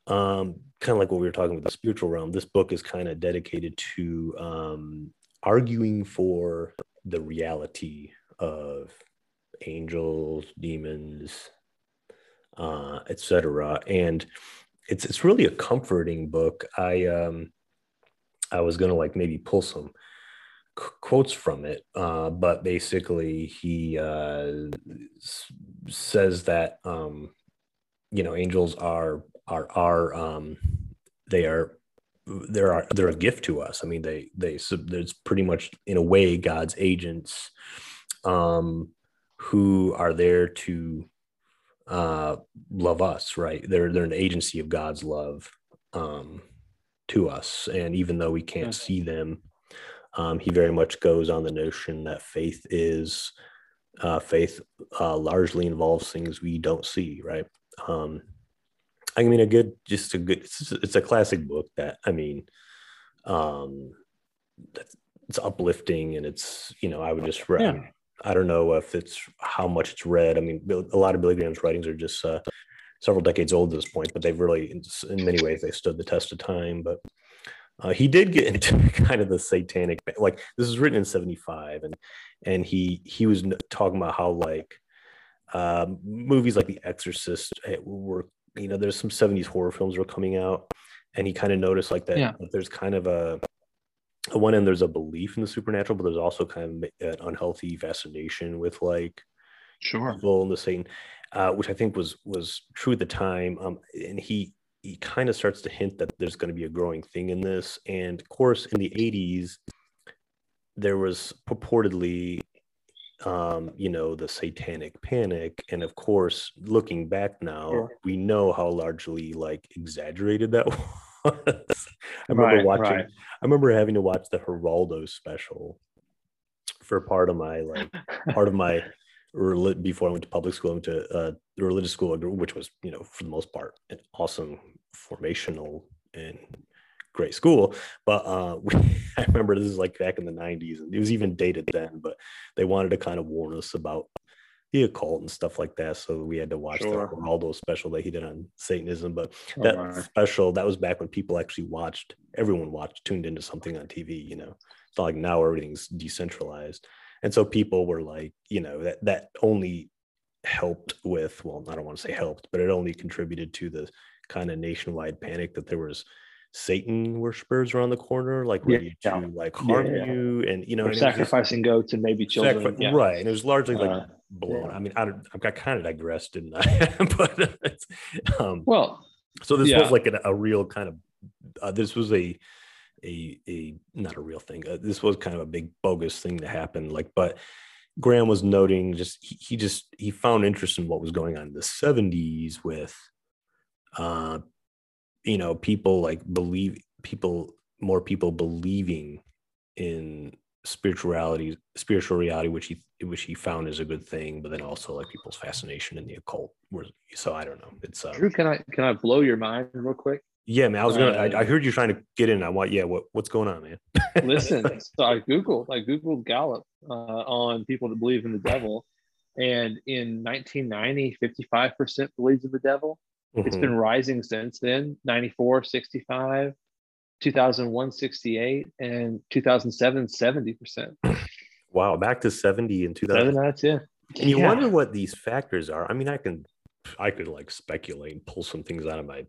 um kind of like what we were talking about the spiritual realm this book is kind of dedicated to um arguing for the reality of angels demons uh, etc. And it's it's really a comforting book. I um, I was gonna like maybe pull some c- quotes from it, uh, but basically he uh, s- says that um, you know angels are are are um, they are they're they're a gift to us. I mean they they there's pretty much in a way God's agents um, who are there to uh, love us, right? They're they're an agency of God's love um, to us, and even though we can't mm-hmm. see them, um, he very much goes on the notion that faith is uh, faith uh, largely involves things we don't see, right? Um, I mean, a good, just a good, it's, it's a classic book that I mean, um, it's uplifting and it's you know I would just yeah. I don't know if it's how much it's read. I mean, a lot of Billy Graham's writings are just uh, several decades old at this point, but they've really, in many ways, they stood the test of time. But uh, he did get into kind of the satanic, like this was written in '75, and and he he was talking about how like uh, movies like The Exorcist were, you know, there's some '70s horror films were coming out, and he kind of noticed like that, yeah. that there's kind of a on one end there's a belief in the supernatural, but there's also kind of an unhealthy fascination with like sure evil and the Satan, uh, which I think was was true at the time. Um, and he he kind of starts to hint that there's going to be a growing thing in this. And of course, in the 80s, there was purportedly um, you know, the satanic panic. And of course, looking back now, sure. we know how largely like exaggerated that was. I remember right, watching. Right. I remember having to watch the Geraldo special for part of my like part of my before I went to public school. I went to uh, the religious school, which was you know for the most part an awesome formational and great school. But uh, we, I remember this is like back in the '90s, and it was even dated then. But they wanted to kind of warn us about the occult and stuff like that. So we had to watch Sure. the Geraldo special that he did on Satanism. But Oh, that my. special, that was back when people actually watched, everyone watched, tuned into something on TV, you know. It's not like now everything's decentralized. And so people were like, you know, that that only helped with, well, I don't want to say helped, but it only contributed to the kind of nationwide panic that there was Satan worshippers around the corner, like Yeah. ready to like harm Yeah. you. And you know, was sacrificing goats and maybe children. Yeah. Right. And it was largely like Uh, blown. yeah. I mean, I, I kind of digressed, didn't I? but it's, um, Well, so this yeah. was like a, a real kind of, uh, this was a, a, a, not a real thing. Uh, this was kind of a big bogus thing to happen. Like, but Graham was noting just, he, he just, he found interest in what was going on in the 70s with, uh, you know, people like believe, people, more people believing in spirituality spiritual reality which he which he found is a good thing but then also like people's fascination in the occult were so i don't know it's uh Drew, can I can I blow your mind real quick? yeah man i was gonna I, Uh, I heard you trying to get in i want yeah what what's going on man Listen, so I googled I googled Gallup uh, on people that believe in the devil, and in 1990, 55 percent believes in the devil. It's Mhm. been rising since then 94 65 2001 68 and 2007 70 percent. Wow back to 70 in 2000 seven out of and you Yeah. wonder what these factors are. I mean i can i could like speculate and pull some things out of my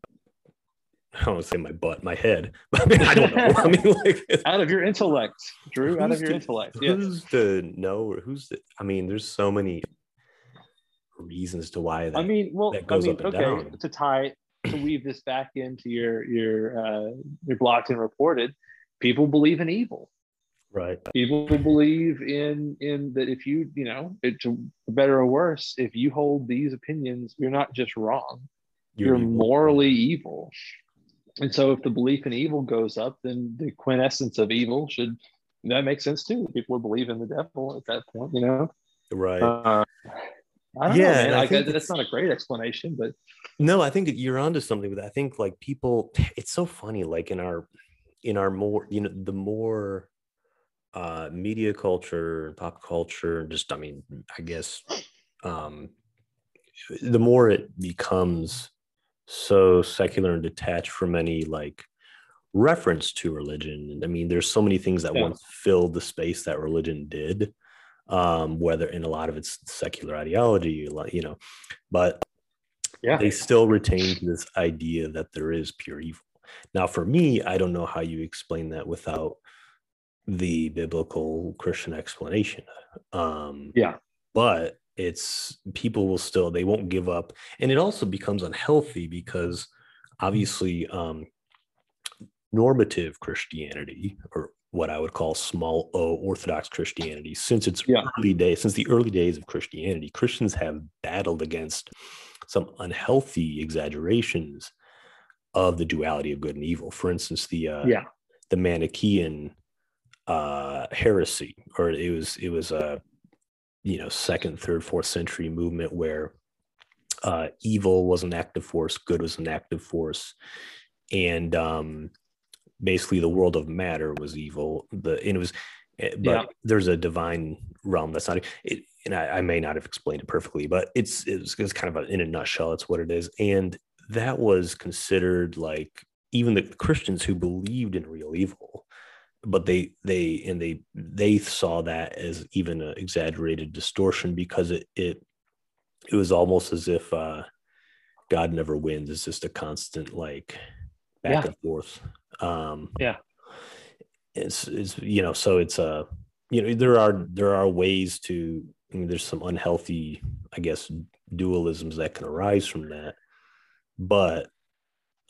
i don't want to say my butt my head i mean i don't know. I mean like out of your intellect drew out of your to- intellect yeah. Who's to know or who's the, I mean, there's so many reasons to why that I mean, well, that I goes mean, up and okay, down. to tie to weave this back into your your uh, your blocked and reported, people believe in evil. right. People believe in in that if you you know it's better or worse, if you hold these opinions, you're not just wrong, you're, evil. morally evil. And so, if the belief in evil goes up, then the quintessence of evil should that makes sense too. People would believe in the devil at that point, you know. right. Uh, I don't Yeah, know, man. Like, that's not a great explanation, but no, I think that you're onto something with that. I think like people it's so funny, like in our in our more, you know, the more uh media culture, pop culture, just I mean, I guess um the more it becomes so secular and detached from any like reference to religion. I mean, there's so many things that Yeah. once filled the space that religion did, um, whether in a lot of it's secular ideology, you know, but yeah, they still retain this idea that there is pure evil. Now, for me, I don't know how you explain that without the biblical Christian explanation. Um, Yeah. But it's people will still, they won't give up. And it also becomes unhealthy because obviously, um, normative Christianity, or what I would call small o Orthodox Christianity, since its Yeah. early days, since the early days of Christianity, Christians have battled against some unhealthy exaggerations of the duality of good and evil. For instance, the uh, yeah, the Manichaean uh, heresy, or it was it was a you know second, third, fourth century movement where uh, evil was an active force, good was an active force, and um, basically the world of matter was evil. The and it was, eh, but Yeah. there's a divine realm that's not it. And I, I may not have explained it perfectly, but it's it's, it's kind of a, in a nutshell. It's what it is, and that was considered like even the Christians who believed in real evil, but they they and they they saw that as even an exaggerated distortion because it it it was almost as if uh, God never wins. It's just a constant like back Yeah. and forth. Um, Yeah. It's it's you know so it's uh you know there are there are ways to I mean there's some unhealthy I guess dualisms that can arise from that, but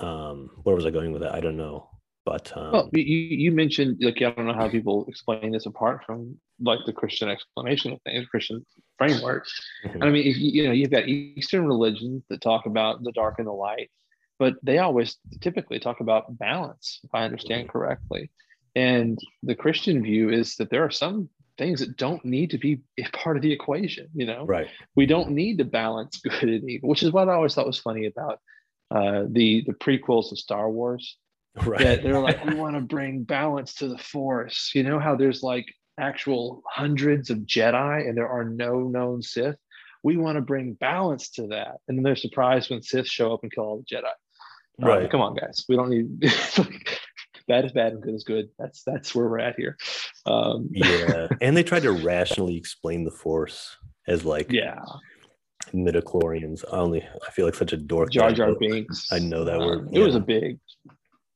um where was I going with that? I don't know. But um, Well, you, you mentioned like I don't know how people explain this apart from like the Christian explanation of things, Christian framework. mhm. I mean, if you, you know, you've got Eastern religions that talk about the dark and the light, but they always typically talk about balance, if I understand correctly. And the Christian view is that there are some things that don't need to be a part of the equation. You know, right. we don't need to balance good and evil, which is what I always thought was funny about uh, the the prequels of Star Wars Right. that they're like, we want to bring balance to the force. You know how there's like actual hundreds of Jedi and there are no known Sith. we want to bring balance to that. And then they're surprised when Sith show up and kill all the Jedi. Um, Right. come on, guys. We don't need bad is bad and good is good. That's that's where we're at here. Um, yeah, and they tried to rationally explain the Force as like yeah. midichlorians. I only I feel like such a dork. Jar Jar Binks. I know that Um, word, It was a big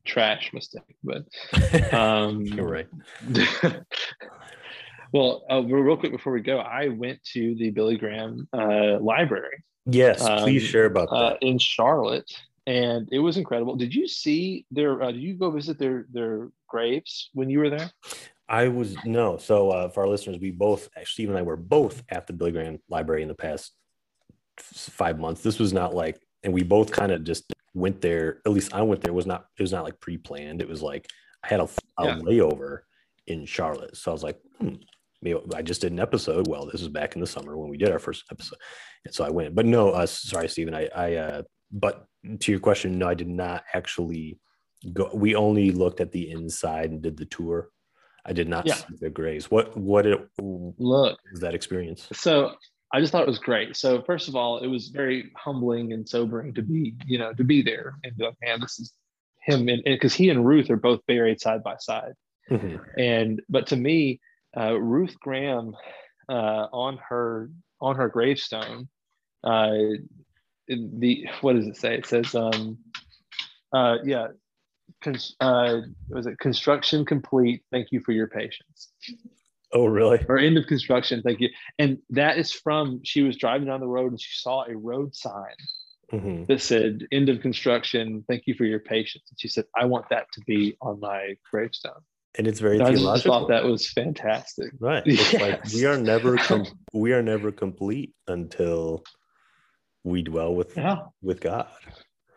trash mistake, but um, You're right. well, uh, real quick before we go, I went to the Billy Graham uh, library Yes, um, please share about uh, that. in Charlotte, and it was incredible. Did you see their? Uh, did you go visit their their graves when you were there? I was no. So uh, for our listeners, we both Steve and I were both at the Billy Graham Library in the past f- five months. This was not like, and we both kind of just went there. At least I went there. It was not. It was not like pre-planned. It was like I had a, a Yeah. layover in Charlotte, so I was like, hmm, maybe I just did an episode. Well, this was back in the summer when we did our first episode, and so I went. But no, uh, sorry, Stephen. I, I, uh, but to your question, no, I did not actually go. We only looked at the inside and did the tour. I did not Yeah. see the graves. What what it, was Look, that experience? so I just thought it was great. So first of all, it was very humbling and sobering to be, you know, to be there and be like, man, this is him, and because he and Ruth are both buried side by side. Mhm. and but to me uh, ruth graham uh, on her on her gravestone uh, the what does it say? It says um uh yeah cons- uh was it? Construction complete. Thank you for your patience. Oh, really? or end of construction. Thank you. And that is from she was driving down the road and she saw a road sign Mhm. that said end of construction. Thank you for your patience. And she said i want that to be on my gravestone. And it's very i just theological. thought that was fantastic. Right. It's like we are never com- we are never complete until we dwell with yeah with God.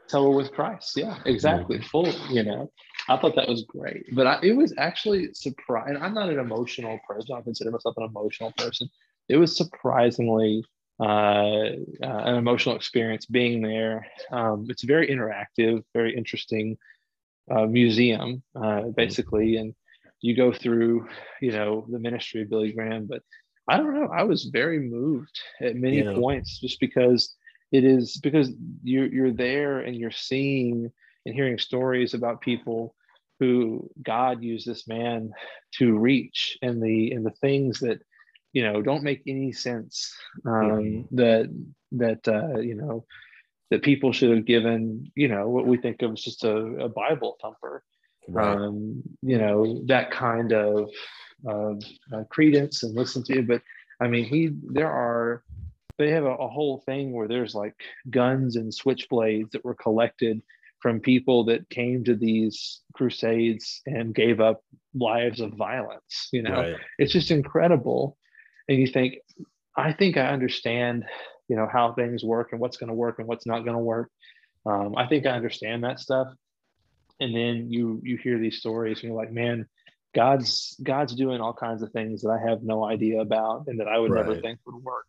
tell her with Christ. Yeah, exactly. Full, you know. I thought that was great. But I, it was actually surprising. I'm not an emotional person. I consider myself an emotional person. It was surprisingly uh, uh, an emotional experience being there. Um, it's very interactive, very interesting uh, museum, uh, basically. And you go through, you know, the ministry of Billy Graham. But I don't know. I was very moved at many Yeah. points just because it is because you're you're there and you're seeing and hearing stories about people who God used this man to reach and the and the things that you know don't make any sense um, that that uh, you know that people should have given you know what we think of as just a, a Bible thumper Right. um, you know that kind of uh, uh, credence and listen to but i mean he there are they have a, a whole thing where there's like guns and switchblades that were collected from people that came to these crusades and gave up lives of violence you know? Right. it's just incredible. And you think i think i understand you know how things work and what's going to work and what's not going to work. Um, i think i understand that stuff. And then you you hear these stories and you're like man god's god's doing all kinds of things that i have no idea about and that i would never think would work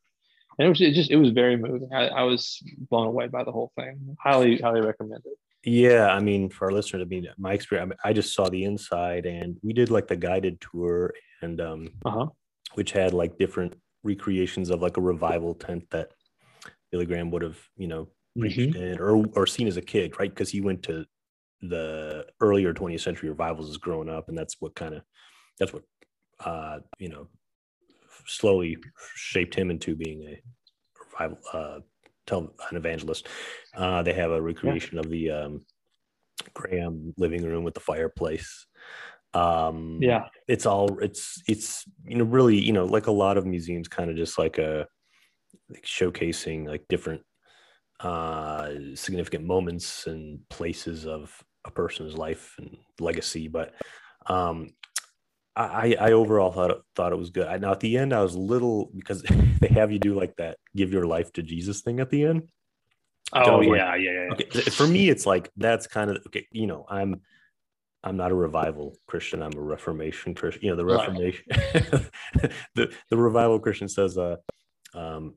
and it was it just it was very moving. I, I was blown away by the whole thing. Highly highly recommend it. Yeah, I mean, for our listeners, I mean, my experience, I, mean, I just saw the inside, and we did like the guided tour, and um, uh-huh. which had like different recreations of like a revival tent that Billy Graham would have, you know, preached in or or seen as a kid, right? Because he went to the earlier 20th century revivals as growing up, and that's what kind of that's what uh, you know slowly shaped him into being a revival uh, tell an evangelist. Uh, they have a recreation of the um, Graham living room with the fireplace. Um, yeah it's all it's it's you know really you know like a lot of museums kind of just like a like showcasing like different uh significant moments and places of a person's life and legacy but um i i overall thought it, thought it was good. I, now at the end i was a little because they have you do like that give your life to jesus thing at the end. Oh was like- yeah, yeah yeah. Okay for me it's like that's kind of okay you know i'm i'm not a revival christian. I'm a reformation christian you know the Right. reformation the the revival christian says uh um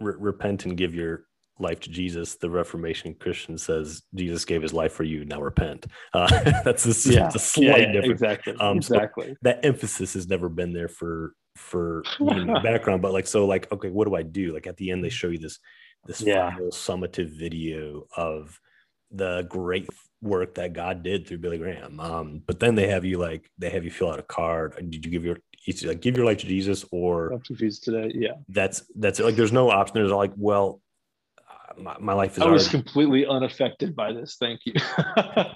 re- repent and give your life to jesus the reformation christian says jesus gave his life for you now repent uh that's a, yeah, a slight yeah, difference exactly Um, so- exactly that emphasis has never been there for for background, but like so like okay, what do I do? Like at the end, they show you this this Yeah. final summative video of the great work that God did through Billy Graham. Um, but then they have you like they have you fill out a card. Did you give your like give your life to Jesus or I'm confused today. Yeah. that's that's it. like there's no option. There's like well, my, my life is I was already. completely unaffected by this. Thank you.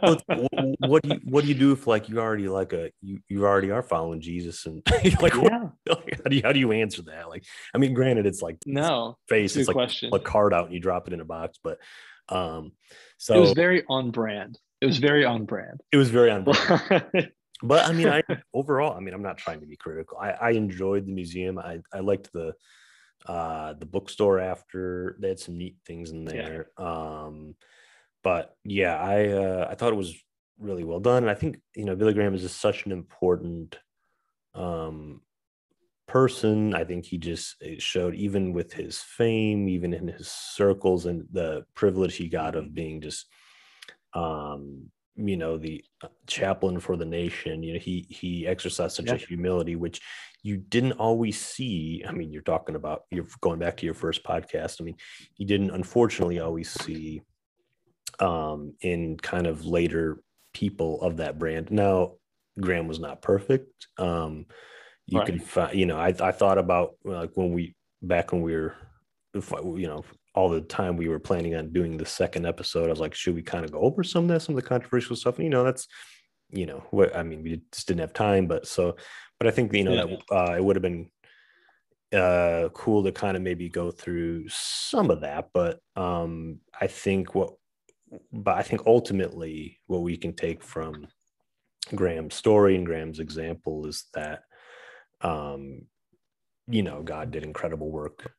Well, wh- what do you what do you do if like you already like a you you already are following Jesus and you're like what, yeah. how do you how do you answer that like I mean granted it's like No. face Good it's like question. a card out and you drop it in a box but um so it was very on brand. It was very on brand. It was very on brand. but I mean I overall I mean I'm not trying to be critical I I enjoyed the museum I I liked the uh the bookstore after they had some neat things in Yeah. there um but yeah i uh i thought it was really well done and i think you know billy graham is just such an important um person. I think he just it showed even with his fame even in his circles and the privilege he got of being just um you know the uh, chaplain for the nation you know he he exercised such a humility which you didn't always see i mean you're talking about you're going back to your first podcast i mean you didn't unfortunately always see um in kind of later people of that brand now graham was not perfect um you Right. can find you know i i thought about like when we back when we were you know all the time we were planning on doing the second episode i was like should we kind of go over some of that some of the controversial stuff and, you know that's you know what i mean we just didn't have time but so but i think you know Yeah. that uh it would have been uh cool to kind of maybe go through some of that but um i think what but i think ultimately what we can take from graham's story and graham's example is that um you know god did incredible work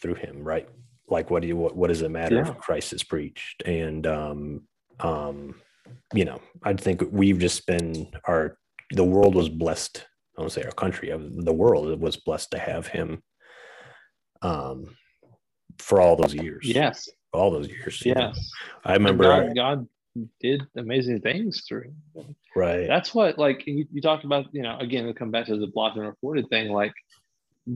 through him right like what do you what, what does it matter Yeah. if christ is preached and um um you know i think we've just been our the world was blessed i don't say our country uh, the world was blessed to have him um for all those years yes. all those years you know. Yes. i remember God, God did amazing things through him. right That's what, like, you, you talked about, you know, again, we come back to the blocked and reported thing, like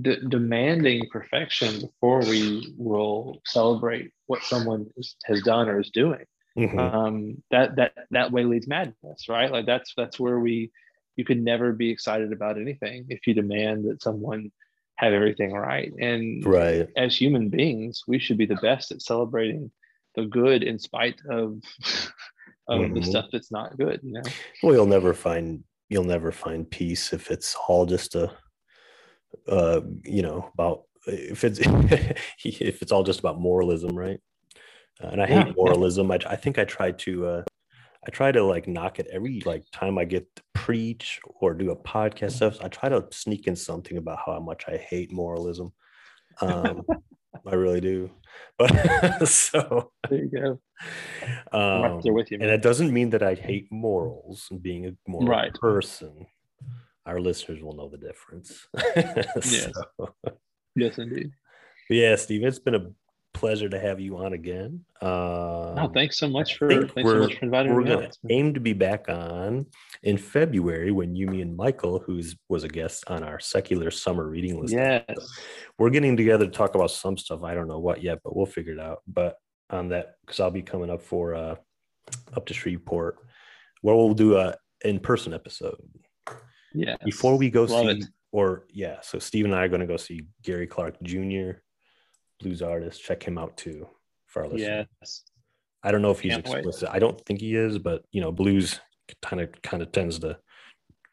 de- demanding perfection before we will celebrate what someone has, done or is doing. Mhm. um that that that way leads madness right like that's that's where we you could never be excited about anything if you demand that someone have everything right and right as human beings we should be the best at celebrating the good in spite of of the Mhm. stuff that's not good you know well you'll never find you'll never find peace if it's all just a uh you know about if it's if it's all just about moralism right Uh, and i hate yeah. moralism I, I think i try to uh i try to like knock it every like time i get to preach or do a podcast stuff i try to sneak in something about how much i hate moralism um i really do but so there you go um, right with you and it doesn't mean that I hate morals and being a moral Right. person. Our listeners will know the difference. Yes. So, yes indeed but yeah, Steve, it's been a pleasure to have you on again. Um, no thanks so much for thanks so we're- much for inviting we're me to aim to be back on in February when you, me, and Michael, who was a guest on our secular summer reading list. yes we're getting together to talk about some stuff. I don't know what yet, but we'll figure it out. But on that, because I'll be coming up for uh up to Shreveport, where we'll do a in person episode yes before we go Love see. it. Or yeah, so Steve and I are going to go see Gary Clark Jr., blues artist. Check him out too for our listeners. yes I don't know if he's Can't wait. explicit. I don't think he is, but you know, blues kind of kind of tends to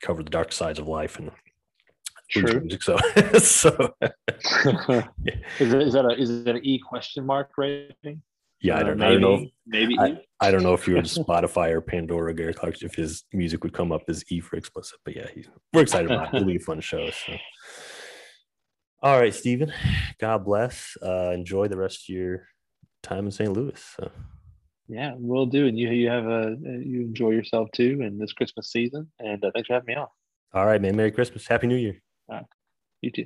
cover the dark sides of life and true music. So so is, that, is that a is that an E question mark rating? yeah, I Uh, don't, I don't know. maybe- I, I, don't know if you were Spotify or Pandora, Gary Clark, if his music would come up as E for explicit. But yeah, he's, we're excited about it. It'll be a fun show. So. All right, Stephen. God bless. Uh, enjoy the rest of your time in St. Louis. So. Yeah, we'll do. And you you have a you enjoy yourself too in this Christmas season. And uh, thanks for having me on. All right, man. Merry Christmas. Happy New Year. You too.